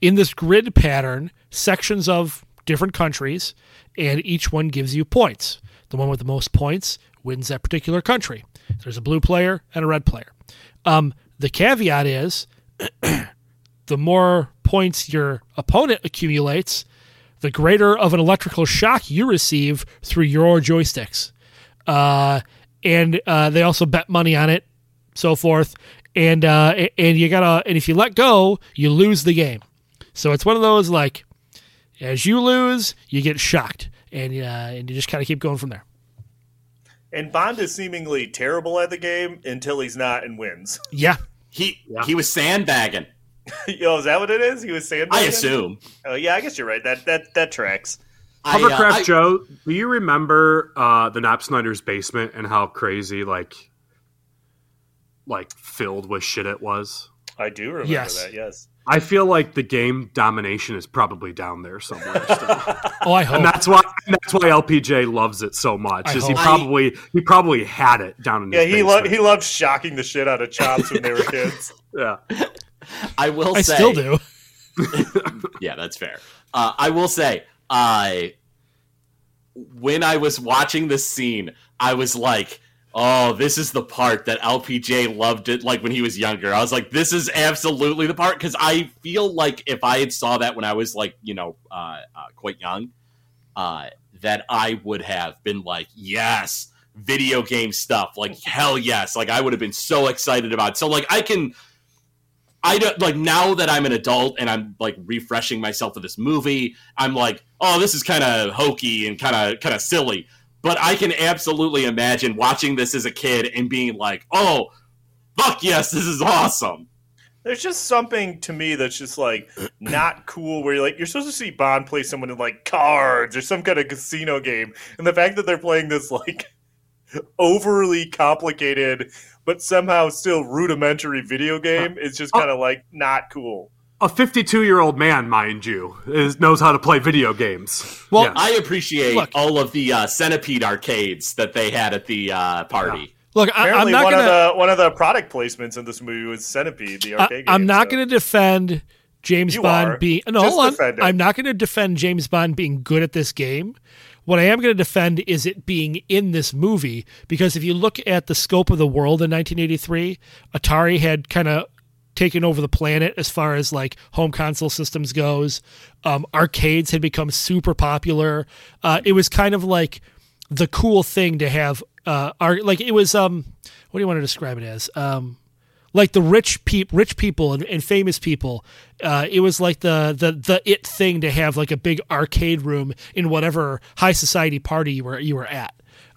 in this grid pattern sections of different countries, and each one gives you points. The one with the most points wins that particular country. There's a blue player and a red player. Um, the caveat is the more points your opponent accumulates, the greater of an electrical shock you receive through your joysticks. Uh, and uh, they also bet money on it, so forth. And uh, and you gotta and if you let go, you lose the game. So it's one of those like, as you lose, you get shocked, and uh, and you just kind of keep going from there. And Bond is seemingly terrible at the game until he's not and wins. Yeah, He he was sandbagging. Yo, is that what it is? He was sandbagging. I assume. Oh yeah, I guess you're right. That that that tracks. I, uh, Hovercraft I- Joe, do you remember uh, the Nap Snyder's basement and how crazy, like, like filled with shit it was? I do remember Yes. that. Yes. I feel like the game domination is probably down there somewhere. Still. Oh, I hope. and that's why that's why LPJ loves it so much. I Is he probably he probably had it down in Yeah, his he lo- he loved shocking the shit out of chops when they were kids. yeah. I will I say still do. yeah, that's fair. Uh, I will say, I when I was watching this scene, I was like, "Oh, this is the part that LPJ loved it." Like when he was younger, I was like, "This is absolutely the part." Because I feel like if I had saw that when I was like, you know, uh, uh, quite young, uh, that I would have been like, "Yes." Video game stuff, like hell yes, like I would have been so excited about. It. So like I can I don't like now that I'm an adult and I'm like refreshing myself with this movie. I'm like, oh, this is kind of hokey and kind of kind of silly. But I can absolutely imagine watching this as a kid and being like, oh, fuck yes, this is awesome. There's just something to me that's just like not cool. Where you're like you're supposed to see Bond play someone in like cards or some kind of casino game, and the fact that they're playing this like overly complicated but somehow still rudimentary video game is just oh. kind of like not cool. A 52 year old man, mind you, is, knows how to play video games. Well, Yes. I appreciate Look. all of the uh, centipede arcades that they had at the uh, party. Look, I, I'm Apparently, not one gonna. of the one of the product placements in this movie was Centipede, the I, arcade I'm not so- going to defend James You Bond being no. Just hold on. I'm not going to defend James Bond being good at this game. What I am going to defend is it being in this movie because if you look at the scope of the world in 1983, Atari had kind of taken over the planet as far as like home console systems goes. Um, arcades had become super popular. Uh, it was kind of like the cool thing to have. Uh, ar- like it was. Um, what do you want to describe it as? Um, like the rich peop rich people and, and famous people. Uh, it was like the, the the it thing to have like a big arcade room in whatever high society party you were you were at.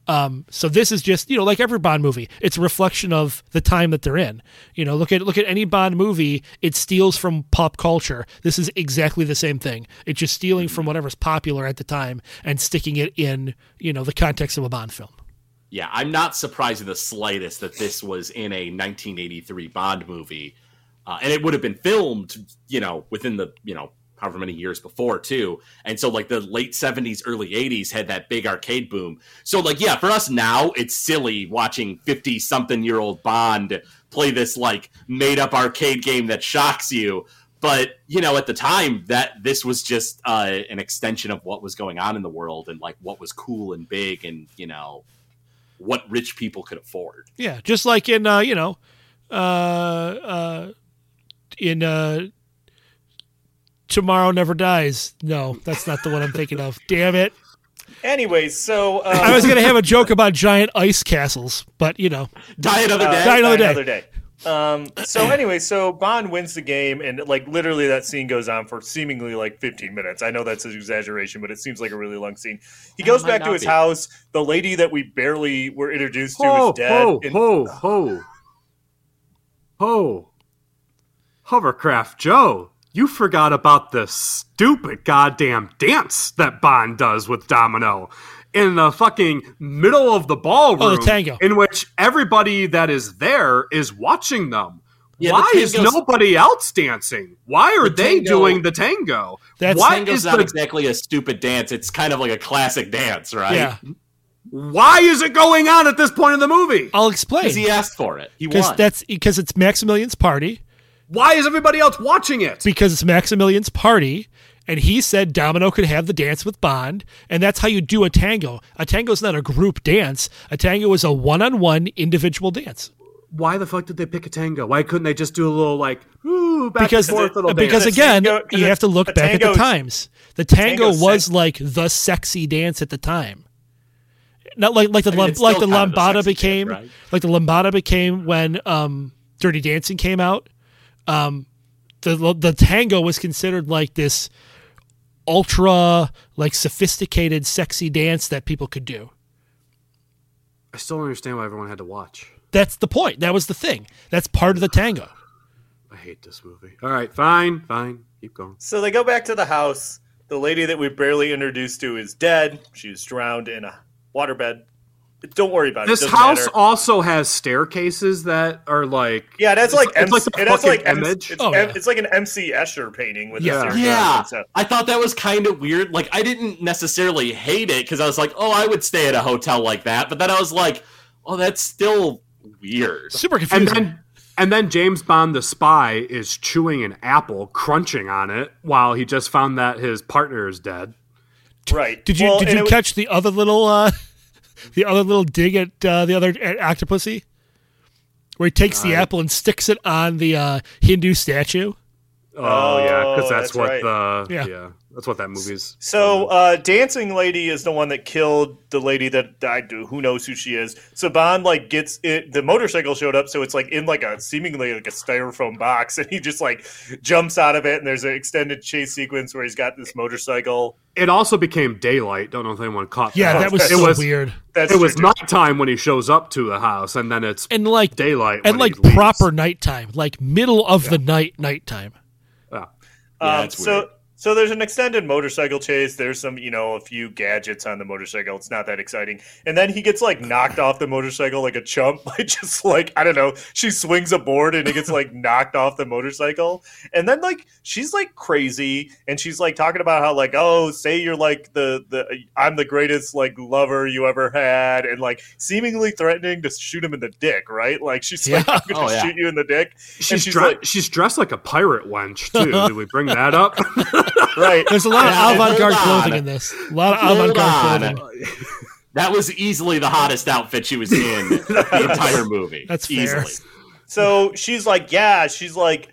Um, so this is just you know like every Bond movie, it's a reflection of the time that they're in. You know, look at look at any Bond movie, it steals from pop culture. This is exactly the same thing. It's just stealing from whatever's popular at the time and sticking it in you know the context of a Bond film. Yeah, I'm not surprised in the slightest that this was in a 1983 Bond movie, uh, and it would have been filmed, you know, within the you know however many years before too. And so like the late 70s, early 80s had that big arcade boom. So like yeah, for us now it's silly watching 50 something year old Bond play this like made up arcade game that shocks you. But you know, at the time, that this was just uh, an extension of what was going on in the world and like what was cool and big, and you know, what rich people could afford. Yeah, just like in uh, you know, uh, uh, in uh, Tomorrow Never Dies. No, that's not the one I'm thinking of. Damn it! Anyways, so um, I was gonna have a joke about giant ice castles, but you know, Die another uh, day. Die another day. Another day. Um, so anyway, so Bond wins the game, and like literally that scene goes on for seemingly like 15 minutes. I know that's an exaggeration, but it seems like a really long scene. He It goes back to his be. house. The lady that we barely were introduced to is dead. ho, and- ho, ho. Ho. Hovercraft Joe, you forgot about the stupid goddamn dance that Bond does with Domino in the fucking middle of the ballroom. Oh, the tango. In which everybody that is there is watching them. Yeah, the Why is nobody else dancing? Why are The they tango- doing the tango? That's- What Tango's is not the- exactly a stupid dance. It's kind of like a classic dance, right? yeah, Why is it going on at this point in the movie? I'll explain Because he asked for it. He because won. that's because it's Maximilian's party. Why is everybody else watching it? because it's Maximilian's party, and he said Domino could have the dance with Bond, and that's how you do a tango. A tango is not a group dance. A tango is a one-on-one individual dance. Why the fuck did they pick a tango? Why couldn't they just do a little like ooh back Because and forth little because dance? again, tango- you have to look a back at the times. The tango tango's was sex- like the sexy dance at the time. Not like like the I mean, like the kind of a lambada became dance, right? like the lambada became when um Dirty Dancing came out. Um, the the tango was considered like this ultra like sophisticated sexy dance that people could do. I still don't understand why everyone had to watch. That's the point. That was the thing. That's part of the tango. I hate this movie. All right, fine, fine, keep going. So they go back to the house. The lady that we barely introduced to is dead. She was drowned in a waterbed. Don't worry about This it. Doesn't house matter. also has staircases that are like Yeah, that's like it's MC, like the it has fucking like M- image. It's, Oh, M- yeah. it's like an MC Escher painting with Yeah. the Yeah, and stuff. I thought that was kind of weird. Like, I didn't necessarily hate it because I was like, oh, I would stay at a hotel like that. But then I was like, oh, that's still weird. Super and confusing. then and then James Bond the spy is chewing an apple, crunching on it while he just found that his partner is dead. Right. did you Well, did you it- catch the other little uh the other little dig at uh, the other at octopussy? Where he takes the apple and sticks it on the uh, Hindu statue. Oh, yeah, because Oh, that's, that's what right. the Yeah. yeah. that's what that movie's. So, uh, dancing lady is the one that killed the lady that died. Who knows who she is? So Bond like gets it. The motorcycle showed up, so it's like in like a seemingly like a styrofoam box, and he just like jumps out of it. And there's an extended chase sequence where he's got this motorcycle. it also became daylight. Don't know if anyone caught Yeah, that. that was it so was weird. That's it was true, too. nighttime when he shows up to the house, and then it's And like daylight and when like he proper nighttime, like middle of the night nighttime. Yeah. Um, it's so weird. So there's an extended motorcycle chase. There's some you know a few gadgets on the motorcycle. It's not that exciting. And then he gets like knocked off the motorcycle like a chump by just like I don't know. She swings a board and he gets like knocked off the motorcycle. And then like she's like crazy and she's like talking about how like oh say you're like the the I'm the greatest like lover you ever had and like seemingly threatening to shoot him in the dick. Right? Like she's like Yeah. I'm gonna Oh, yeah. shoot you in the dick. She's she's dre- like she's dressed like a pirate wench too. Did we bring that up? right. There's a lot of avant-garde clothing in this. A lot of avant-garde clothing. That was easily the hottest outfit she was in the entire movie. That's fair. easily. So she's like, yeah, she's like,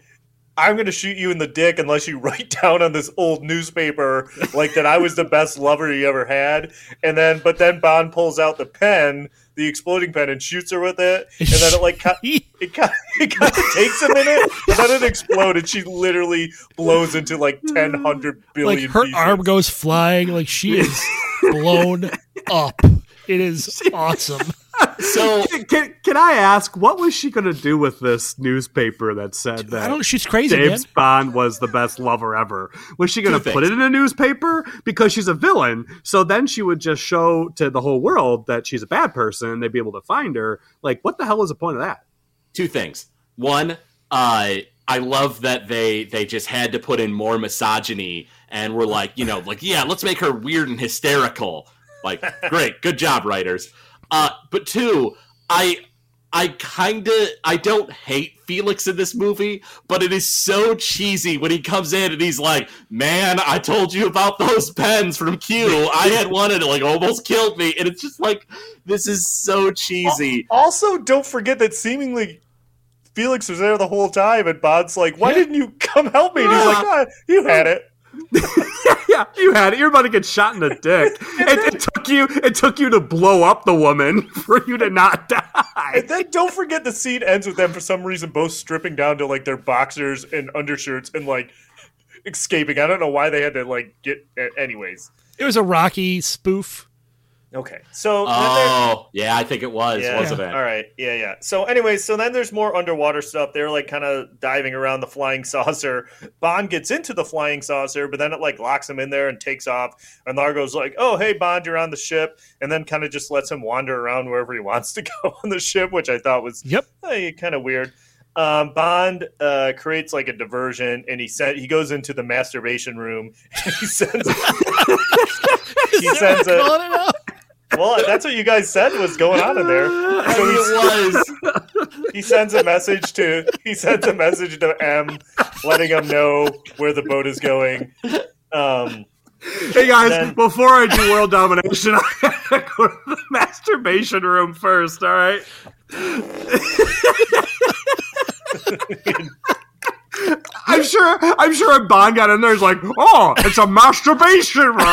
I'm gonna shoot you in the dick unless you write down on this old newspaper like that I was the best lover you ever had. And then, but then Bond pulls out the pen, the exploding pen, and shoots her with it. And then it like ki- it kind it kind of takes a minute, and then it explodes. and She literally blows into like ten hundred billion. like her pieces. arm goes flying like she is blown up it is awesome So can, can, can I ask what was she going to do with this newspaper that said that i don't she's crazy James man Bond was the best lover ever? Was she going to put it in a newspaper because she's a villain? So then she would just show to the whole world that she's a bad person. and They'd be able to find her. Like, what the hell is the point of that? two things. One, uh, I love that they they just had to put in more misogyny and we're like, you know, like yeah, let's make her weird and hysterical. Like, great, good job, writers. Uh, but two, I I kind of I don't hate Felix in this movie, but it is so cheesy when he comes in and he's like, "Man, I told you about those pens from Q. I had one and it like almost killed me." And it's just like this is so cheesy. Also, don't forget that seemingly Felix was there the whole time, and Bond's like, "Why Yeah. didn't you come help me?" And he's like, "Ah, "You had it." yeah, you had it. You're about to get shot in the dick. it, it took you. It took you to blow up the woman for you to not die. And then don't forget the scene ends with them for some reason both stripping down to like their boxers and undershirts and like escaping. I don't know why they had to like get. Anyways, it was a rocky spoof okay. So then there- Oh, yeah, I think it was, yeah, wasn't it? all right, yeah, yeah. So, anyways, so then there's more underwater stuff. They're like kind of diving around the flying saucer. Bond gets into the flying saucer, but then it like locks him in there and takes off. And Largo's like, "Oh, hey, Bond, you're on the ship," and then kind of just lets him wander around wherever he wants to go on the ship, which I thought was yep kind of weird. Um, Bond uh, creates like a diversion, and he said he goes into the masturbation room. And he sends he sends a it out. Well, that's what you guys said was going on in there. So mean, he's- it was. he sends a message to he sends a message to M, letting him know where the boat is going. Um, Hey guys, Then- before I do world domination, I gotta go to the masturbation room first. All right. I'm sure. I'm sure a Bond got in there. Is like, oh, it's a masturbation room.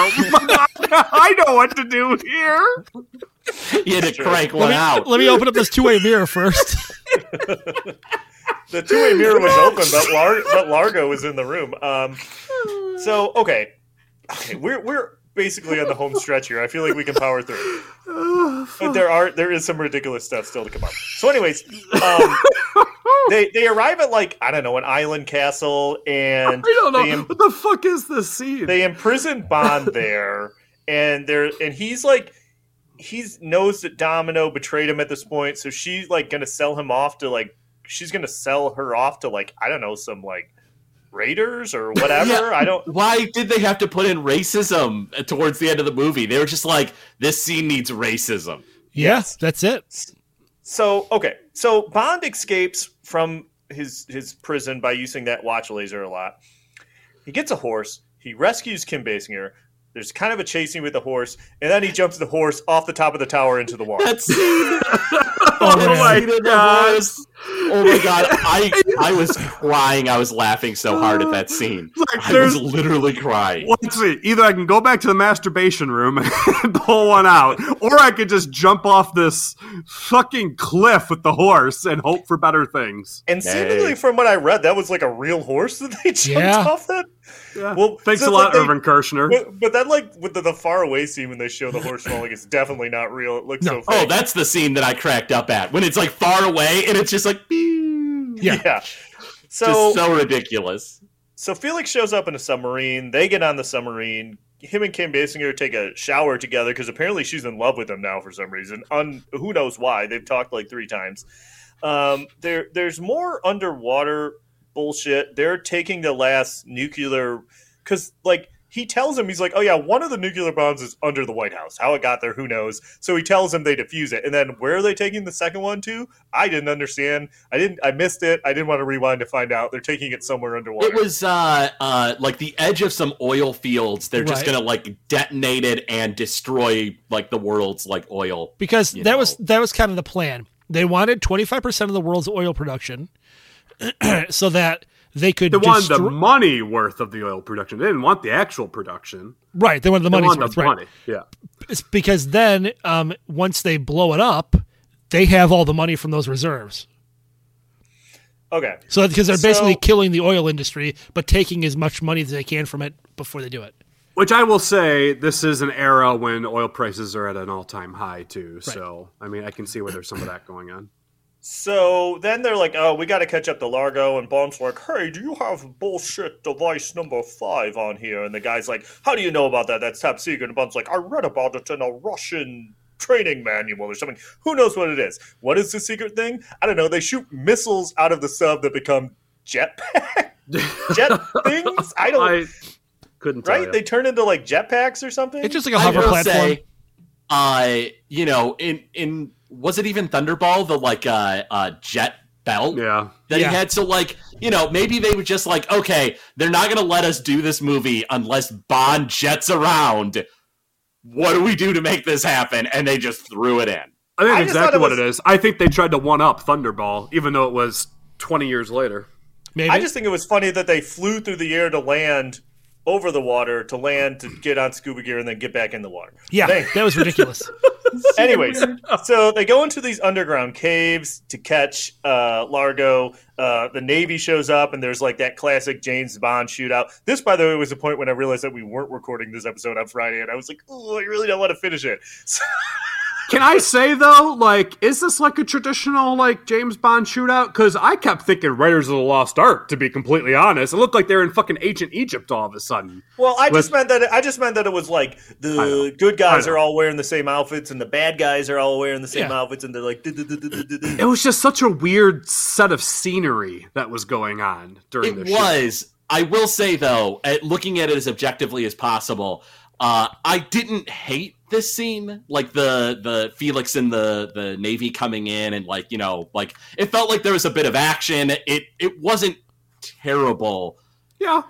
I know what to do here. You had to crank Let me, out. let me open up this two way mirror first. the two way mirror was open, but, Lar- but Largo was in the room. Um, so okay, okay, we're we're basically on the home stretch here. I feel like we can power through. But there are there is some ridiculous stuff still to come up. So, anyways, um, they they arrive at like I don't know an island castle, and I don't know im- what the fuck is this scene. they imprison Bond there, and they're and he's like he's knows that Domino betrayed him at this point, so she's like gonna sell him off to like she's gonna sell her off to like I don't know some like raiders or whatever. Yeah. I don't. Why did they have to put in racism towards the end of the movie? They were just like, this scene needs racism. Yeah, that's it. So okay, so Bond escapes from his his prison by using that watch laser a lot. He gets a horse. He rescues Kim Basinger. There's kind of a chasing with the horse, and then he jumps the horse off the top of the tower into the water. That scene. Oh, that my scene in the God. Oh my god, I I was crying. I was laughing so hard at that scene. Like, I was literally crying. Let's see. Either I can go back to the masturbation room and pull one out, or I could just jump off this fucking cliff with the horse and hope for better things. And Hey. seemingly, from what I read, that was like a real horse that they jumped Yeah. off that. Yeah. Well, Thanks so a lot, like they- Irvin Kershner. But, but then, like with the, the far away scene when they show the horse falling, it's definitely not real. It looks No. so Fake. Oh, that's the scene that I cracked up at when it's like far away and it's just like pew. Yeah. yeah. just So, so ridiculous. so Felix shows up in a submarine. They get on the submarine. Him and Kim Basinger take a shower together because apparently she's in love with him now for some reason. Un, who knows why? They've talked like three times. Um, there, there's more underwater bullshit. They're taking the last nuclear because, like, he tells him he's like, "Oh yeah, one of the nuclear bombs is under the White House. How it got there, who knows?" So he tells him they defuse it, and then where are they taking the second one to? I didn't understand. I didn't. I missed it. I didn't want to rewind to find out. They're taking it somewhere underwater. It was uh uh like the edge of some oil fields. They're just gonna like detonate it and destroy like the world's like oil. because you that was that was kind of the plan. They wanted 25% of the world's oil production so that they could They wanted the money worth of the oil production. They didn't want the actual production. right, they wanted the They money's wanted worth, the right. money. Yeah. It's because then um, once they blow it up, they have all the money from those reserves. okay. So because they're So- basically killing the oil industry but taking as much money as they can from it before they do it. Which I will say, this is an era when oil prices are at an all-time high too. So, I mean, I can see where there's some of that going on. So then they're like, "Oh, we got to catch up to Largo." And Bond's like, "Hey, do you have bullshit device number five on here?" And the guy's like, "How do you know about that? That's top secret." And Bond's like, "I read about it in a Russian training manual or something. Who knows what it is? What is the secret thing? I don't know. They shoot missiles out of the sub that become jetpack jet things. I don't. I couldn't tell right? you. They turn into like jetpacks or something. It's just like a hover will platform. say, uh, you know, in in was it even Thunderball the like uh uh jet belt yeah. that Yeah. he had? So like, you know, maybe they were just like, okay, they're not gonna let us do this movie unless Bond jets around. What do we do to make this happen? And they just threw it in. I think I that's just thought exactly it what was- it is. I think they tried to one up Thunderball, even though it was 20 years later. Maybe. I just think it was funny that they flew through the air to land over the water to land to get on scuba gear and then get back in the water. yeah, Thank- that was ridiculous. Anyways, so they go into these underground caves to catch uh, Largo. Uh, the Navy shows up, and there's like that classic James Bond shootout. This, by the way, was the point when I realized that we weren't recording this episode on Friday, and I was like, "Oh, I really don't want to finish it." So, Can I say though, like, is this like a traditional like James Bond shootout? Because I kept thinking Raiders of the Lost Ark. To be completely honest, it looked like they're in fucking ancient Egypt all of a sudden. well, I just meant that it, I just meant that it was like the good guys are all wearing the same outfits, and the bad guys are all wearing the same Yeah. outfits, and they're like. It was just such a weird set of scenery that was going on during It the was. I will say though, at looking at it as objectively as possible, uh, I didn't hate this scene like the the felix and the the navy coming in and like you know like it felt like there was a bit of action. It it wasn't terrible. Yeah.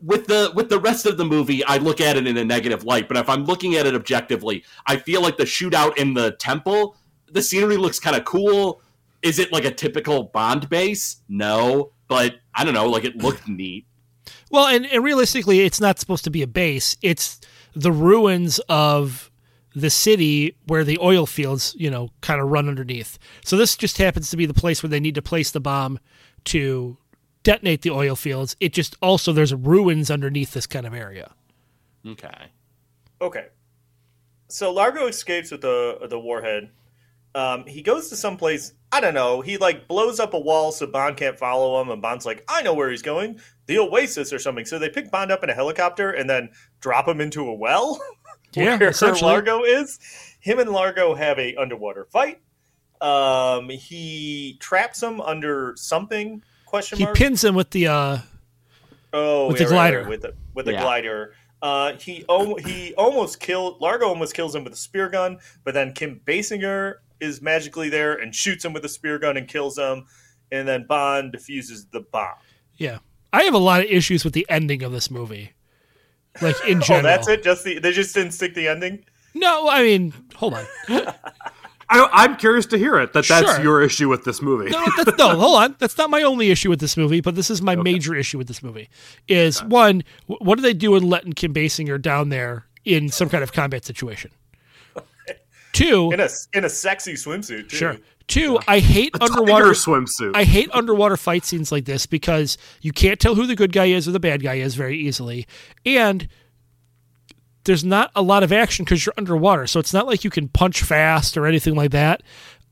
with the with the rest of the movie i look at it in a negative light but if i'm looking at it objectively i feel like the shootout in the temple the scenery looks kind of cool. Is it like a typical bond base? No but i don't know like it looked neat. Well, and, and realistically, it's not supposed to be a base. It's the ruins of the city where the oil fields, you know, kind of run underneath. So this just happens to be the place where they need to place the bomb to detonate the oil fields. It just also there's ruins underneath this kind of area. okay Okay. So Largo escapes with the the warhead. Um, he goes to some place. I don't know. He like blows up a wall so Bond can't follow him, and Bond's like, "I know where he's going, the Oasis or something." So they pick Bond up in a helicopter and then drop him into a well. Yeah, where essentially. Largo is. Him and Largo have a underwater fight. Um, he traps him under something. Question mark. He pins him with the uh Oh, With yeah, the glider. right, with the with the Yeah. glider. Uh, he al- he almost killed Largo. Almost kills him with a spear gun, but then Kim Basinger is magically there and shoots him with a spear gun and kills him. And then Bond defuses the bomb. yeah. I have a lot of issues with the ending of this movie. Like in Oh, general. that's it. Just the they just didn't stick the ending. No, I mean, hold on. I, I'm curious to hear it. That that's Sure. your issue with this movie. no, that's, no, hold on. That's not my only issue with this movie, but this is my major issue with this movie. Is one, what do they do in letting Kim Basinger down there in some kind of combat situation? Two, In a in a sexy swimsuit. Too. sure. Two, I hate Tiger underwater swimsuit. I hate underwater fight scenes like this because you can't tell who the good guy is or the bad guy is very easily, and there's not a lot of action because you're underwater. So it's not like you can punch fast or anything like that.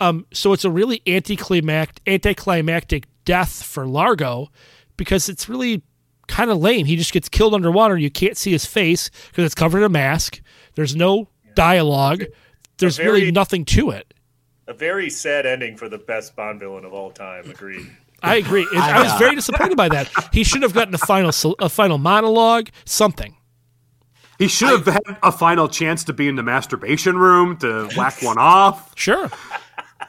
Um, so it's a really anticlimactic, anticlimactic death for Largo because it's really kind of lame. He just gets killed underwater. You can't see his face because it's covered in a mask. There's no dialogue. There's very- really nothing to it. A very sad ending for the best Bond villain of all time. Agreed. I agree. And I was very disappointed by that. He should have gotten a final a final monologue, something. he should have had a final chance to be in the masturbation room to whack one off. Sure.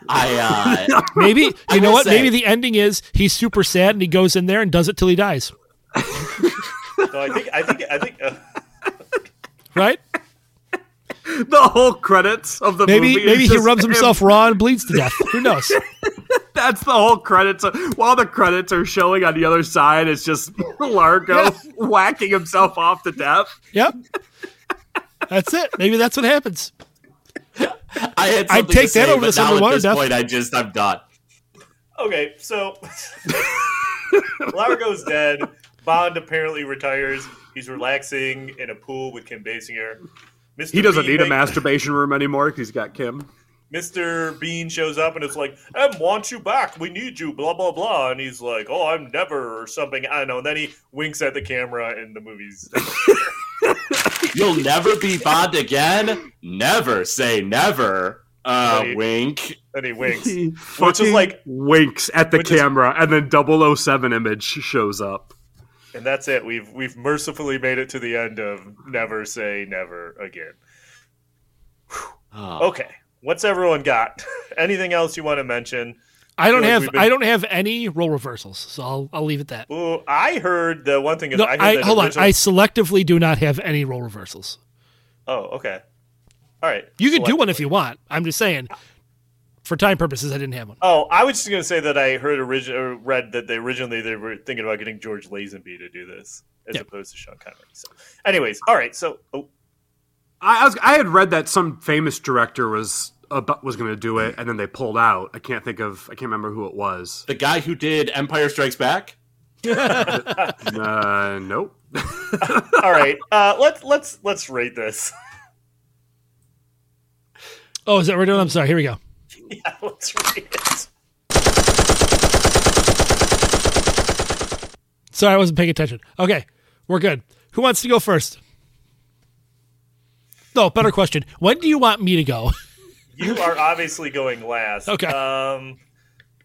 i uh Maybe you I know what? say- Maybe the ending is he's super sad and he goes in there and does it till he dies. So I think I think I think. Uh, Right? The whole credits of the Maybe movie. is maybe he rubs him. himself raw and bleeds to death. Who knows? That's the whole credits. Uh, while the credits are showing on the other side, it's just Largo Yeah. whacking himself off to death. Yep. That's it. Maybe that's what happens. i had I'd take to say, that over but this now underwater at this death. point i just i'm done Okay, so Largo's dead. Bond apparently retires. He's relaxing in a pool with Kim Basinger. Mr. He doesn't Bean need a masturbation room anymore because he's got Kim. Mr. Bean shows up and it's like, "M wants you back. We need you." Blah blah blah. And he's like, "Oh, I'm never" or something. I don't know. And then he winks at the camera in the movies. You'll never be Bond again. Never say never. Uh, Right. wink. then he winks. He Which is fucking like- winks at the which is- camera, and then 007 image shows up. And that's it. We've we've mercifully made it to the end of never say never again. Oh. Okay. What's everyone got? Anything else you want to mention? I don't feel like have we've been- I don't have any role reversals, so I'll I'll leave it that. Well, I heard the one thing is No, I heard I that hold on. I selectively do not have any role reversals. Oh, okay. All right. You can do one if you want. I'm just saying, for time purposes, I didn't have one. Oh, I was just going to say that I heard origi- or read that they originally they were thinking about getting George Lazenby to do this as Yeah. opposed to Sean Connery. So, anyways, all right. So, oh, I, I was I had read that some famous director was about, was going to do it, and then they pulled out. I can't think of I can't remember who it was. The guy who did Empire Strikes Back. Uh, nope. all right. Uh, let's let's let's rate this. Oh, is that what we're doing? I'm sorry. Here we go. yeah, let's read it. Sorry, I wasn't paying attention. Okay, we're good. Who wants to go first? No, better question. When do you want me to go? You are obviously going last. Okay. Um,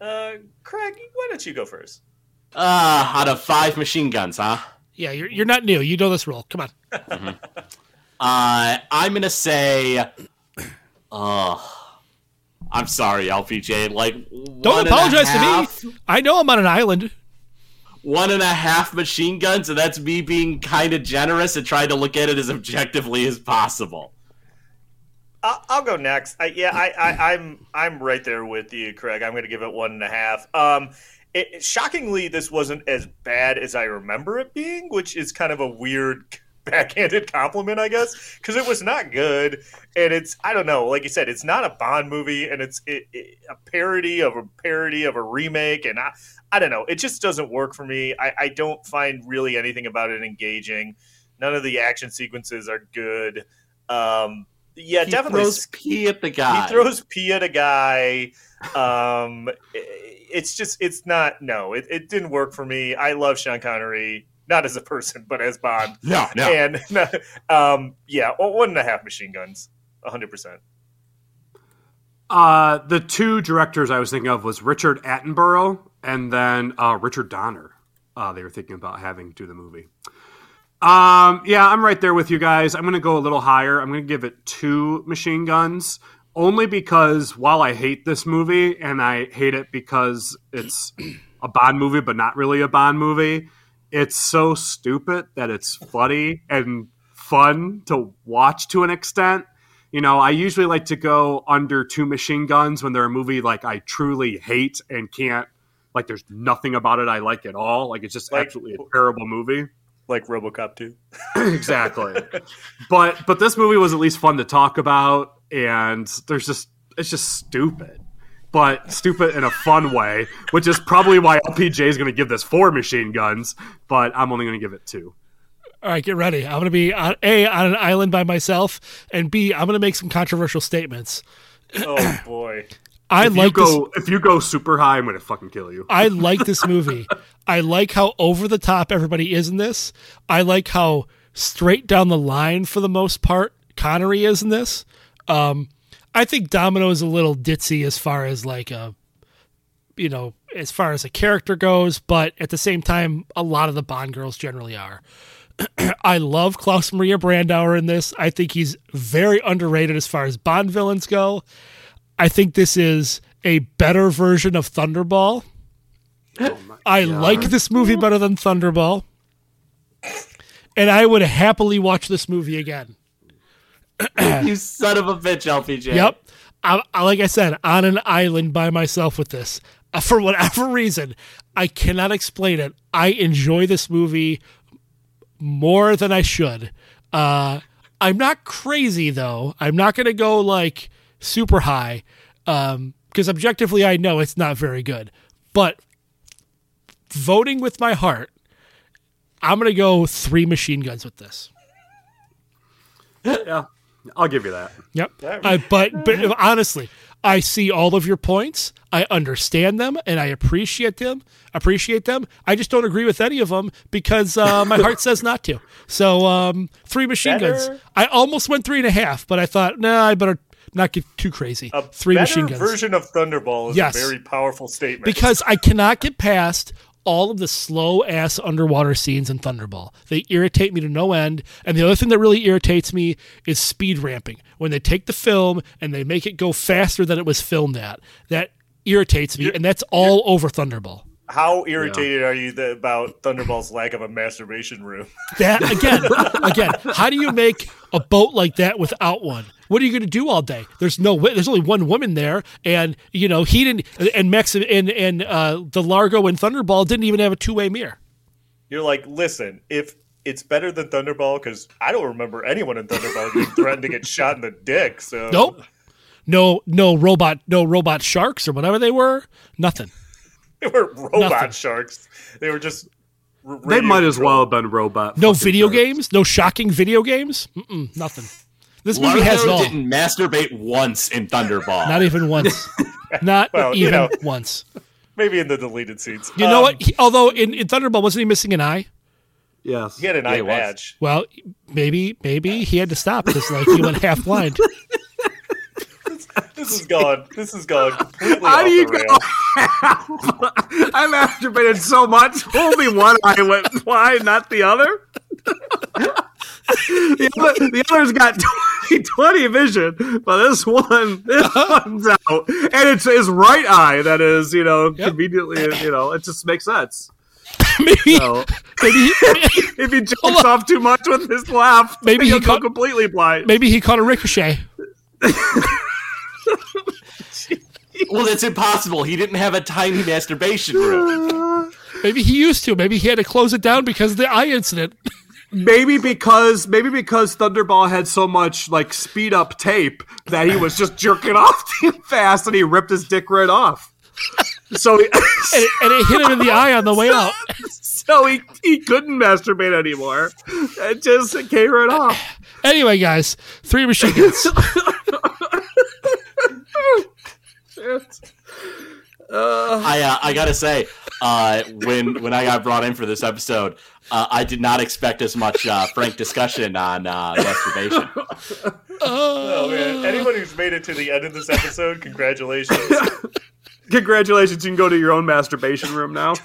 uh, Craig, why don't you go first? Uh, out of five machine guns, huh? yeah, you're, you're not new. You know this rule. Come on. Uh, I'm gonna say, uh, I'm sorry, LPJ. Like, Don't one and a apologize to me. I know I'm on an island. One and a half machine guns, and that's me being kind of generous and trying to look at it as objectively as possible. I'll, I'll go next. I, yeah, I, I, I'm I'm right there with you, Craig. I'm going to give it one and a half. Um, it, shockingly, this wasn't as bad as I remember it being, which is kind of a weird backhanded compliment, I guess, because it was not good, and it's I don't know, like you said, it's not a Bond movie, and it's it, it, a parody of a parody of a remake, and I I don't know, it just doesn't work for me. I, I don't find really anything about it engaging. None of the action sequences are good. Um, yeah, He definitely. throws pee at the guy. He throws pee at a guy. Um, it's just, it's not. No, it, it didn't work for me. I love Sean Connery, not as a person, but as Bond. No, no. And um, yeah, one and a half machine guns, hundred percent. Uh, the two directors I was thinking of was Richard Attenborough and then uh, Richard Donner. Uh, they were thinking about having do the movie. Um, yeah, I'm right there with you guys. I'm going to go a little higher. I'm going to give it two machine guns, only because while I hate this movie and I hate it because it's a Bond movie, but not really a Bond movie, it's so stupid that it's funny and fun to watch to an extent. You know, I usually like to go under two machine guns when they're a movie like I truly hate and can't like there's nothing about it I like at all. Like it's just Like- absolutely a terrible movie. Like RoboCop two. exactly. but but this movie was at least fun to talk about and there's just it's just stupid. But stupid in a fun way, which is probably why LPJ is going to give this four machine guns, but I'm only going to give it two. All right, get ready. I'm going to be on, A, on an island by myself, and B, I'm going to make some controversial statements. Oh boy. I if like you this. go if you go super high, I'm going to fucking kill you. I like this movie. I like how over the top everybody is in this. I like how straight down the line for the most part Connery is in this. Um, I think Domino is a little ditzy as far as like a, you know, as far as a character goes, but at the same time, a lot of the Bond girls generally are. I love Klaus Maria Brandauer in this. I think he's very underrated as far as Bond villains go. I think this is a better version of Thunderball. Oh I like this movie better than Thunderball. And I would happily watch this movie again. you son of a bitch, LPJ. Yep. I, I, like I said, on an island by myself with this. Uh, for whatever reason, I cannot explain it. I enjoy this movie more than I should. Uh, I'm not crazy though. I'm not going to go like super high because objectively, I know it's not very good. But voting with my heart, I'm going to go three machine guns with this. yeah, I'll give you that. Yep. I, but but honestly, I see all of your points. I understand them and I appreciate them. Appreciate them. I just don't agree with any of them because uh, my heart says not to. So um, three machine Better- guns. I almost went three and a half, but I thought, nah, I better not get too crazy. A three machine guns version of Thunderball is Yes. a very powerful statement. because I cannot get past all of the slow ass underwater scenes in Thunderball. They irritate me to no end. And the other thing that really irritates me is speed ramping. When they take the film and they make it go faster than it was filmed at, that irritates me. And that's all over Thunderball. how irritated are you that, about Thunderball's lack of a masturbation room? That again, again. How do you make a boat like that without one? What are you going to do all day? There's no. way There's only one woman there, and you know he didn't. And Max and and uh, the Largo and Thunderball didn't even have a two way mirror. You're like, listen, if it's better than Thunderball, because I don't remember anyone in Thunderball being threatened to get shot in the dick. So Nope. No, no robot, no robot sharks or whatever they were. Nothing. they were robot Nothing. sharks. They were just. They radio might as well have been robot. No video sharks. games. No shocking video games. Mm-mm, nothing. This movie Largo has it all. didn't masturbate once in Thunderball. Not even once. Not Well, you even know. once. Maybe in the deleted scenes. You know Um, what? He- although in, in Thunderball, wasn't he missing an eye? Yes. He had an Yeah, eye he was. badge. Well, maybe maybe he had to stop because like he went half blind. This is gone. This is gone completely How off do you the go? I masturbated so much. Only one eye went blind, not the other. The, other, the other's got 20, 20 vision, but this one, this one's out, and it's his right eye that is, you know, conveniently, you know, it just makes sense. maybe, So, maybe, he, if he jumps off too much with his laugh, Maybe he'll he go caught- completely blind. maybe he caught a ricochet. Well, that's impossible. He didn't have a tiny masturbation room. Maybe he used to. Maybe he had to close it down because of the eye incident. Maybe because maybe because Thunderball had so much like speed up tape that he was just jerking off too fast and he ripped his dick right off. So he, And it, and it hit him in the eye on the way out. so he, he couldn't masturbate anymore. It just it came right off. Anyway, guys, three machine guns. I uh, I gotta say, uh, when when I got brought in for this episode, uh, I did not expect as much uh, frank discussion on uh, masturbation. Oh man! Anyone who's made it to the end of this episode, congratulations! Congratulations, you can go to your own masturbation room now.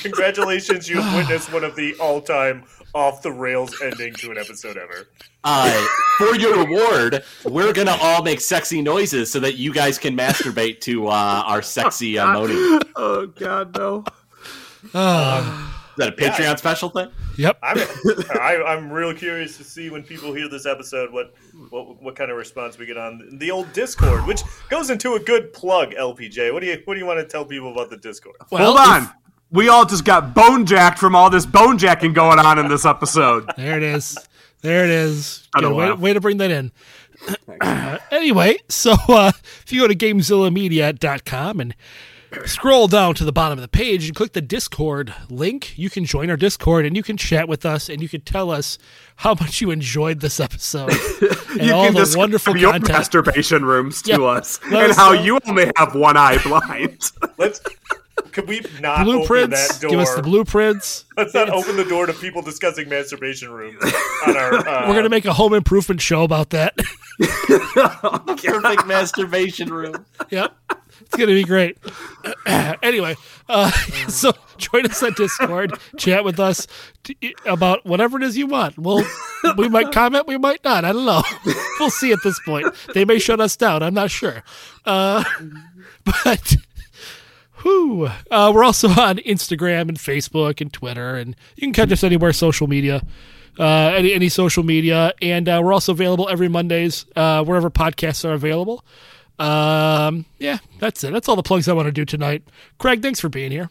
congratulations, you've witnessed one of the all-time off the rails ending to an episode ever. Uh, for your reward, we're gonna all make sexy noises so that you guys can masturbate to uh, our sexy uh, moaning. Oh god no. Is that a Patreon special thing? Yep. I'm I, I'm real curious to see when people hear this episode what what what kind of response we get on the old Discord, which goes into a good plug. LPJ, what do you what do you want to tell people about the Discord? Well, Hold on. if- we all just got bone jacked from all this bone jacking going on in this episode. There it is. There it is. Good, way, way to bring that in. anyway, so uh, if you go to GameZillaMedia.com and scroll down to the bottom of the page and click the Discord link, you can join our Discord and you can chat with us and you can tell us how much you enjoyed this episode and you all can the describe wonderful your content. masturbation rooms to Yeah. us Let and us how know. you only have one eye blind. Let's could we not open Blueprints. that door? Give us the blueprints. Let's not open the door to people discussing masturbation rooms on our. Uh, We're gonna make a home improvement show about that. Perfect masturbation room. yep. It's going to be great. anyway, uh, so join us on Discord, chat with us t- about whatever it is you want. We'll, we might comment, we might not. I don't know. we'll see at this point. They may shut us down. I'm not sure. Uh, but. Whew. Uh, we're also on Instagram and Facebook and Twitter, and you can catch us anywhere social media, uh, any any social media, and uh, we're also available every Mondays uh, wherever podcasts are available. Um, yeah, that's it. That's all the plugs I want to do tonight. Craig, thanks for being here.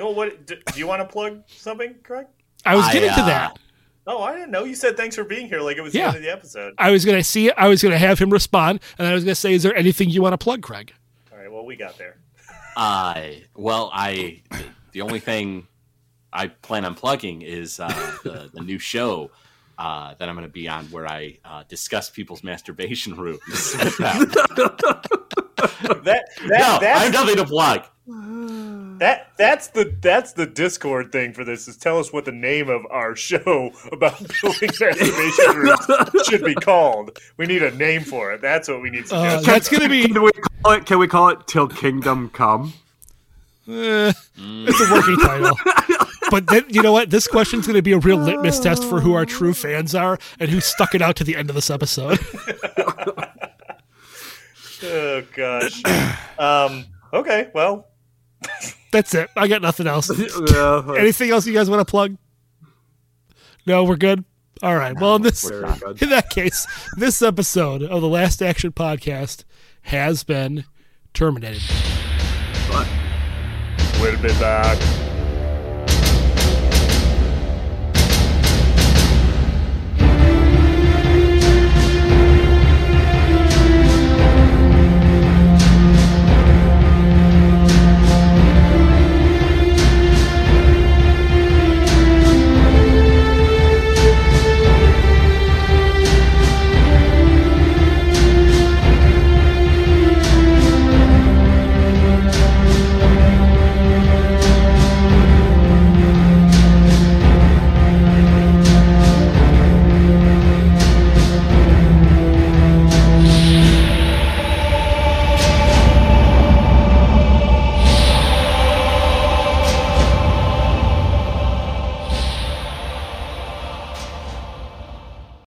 Oh, what? Do, do you want to plug something, Craig? I was I, getting to uh, that. Oh, I didn't know. You said thanks for being here, like it was Yeah. the end of the episode. I was gonna see. I was gonna have him respond, and I was gonna say, "Is there anything you want to plug, Craig?" All right, well, we got there. Uh, well, I the only thing I plan on plugging is uh, the, the new show uh, that I'm going to be on, where I uh, discuss people's masturbation rooms. That that no, I have that's, nothing to plug. that that's the that's the Discord thing for this. Is tell us what the name of our show about building masturbation rooms should be called. We need a name for it. That's what we need. Uh, suggestions that's gonna be. Can we call it? Can we call it "Till Kingdom Come"? eh, it's a working title. But then, you know what? This question's going to be a real litmus test for who our true fans are and who stuck it out to the end of this episode. Oh gosh. um. Okay. Well. That's it. I got nothing else. Yeah, Anything else you guys want to plug? No, we're good. All right. Well, in this in that case, this episode of the Last Action Podcast has been terminated. We'll be back.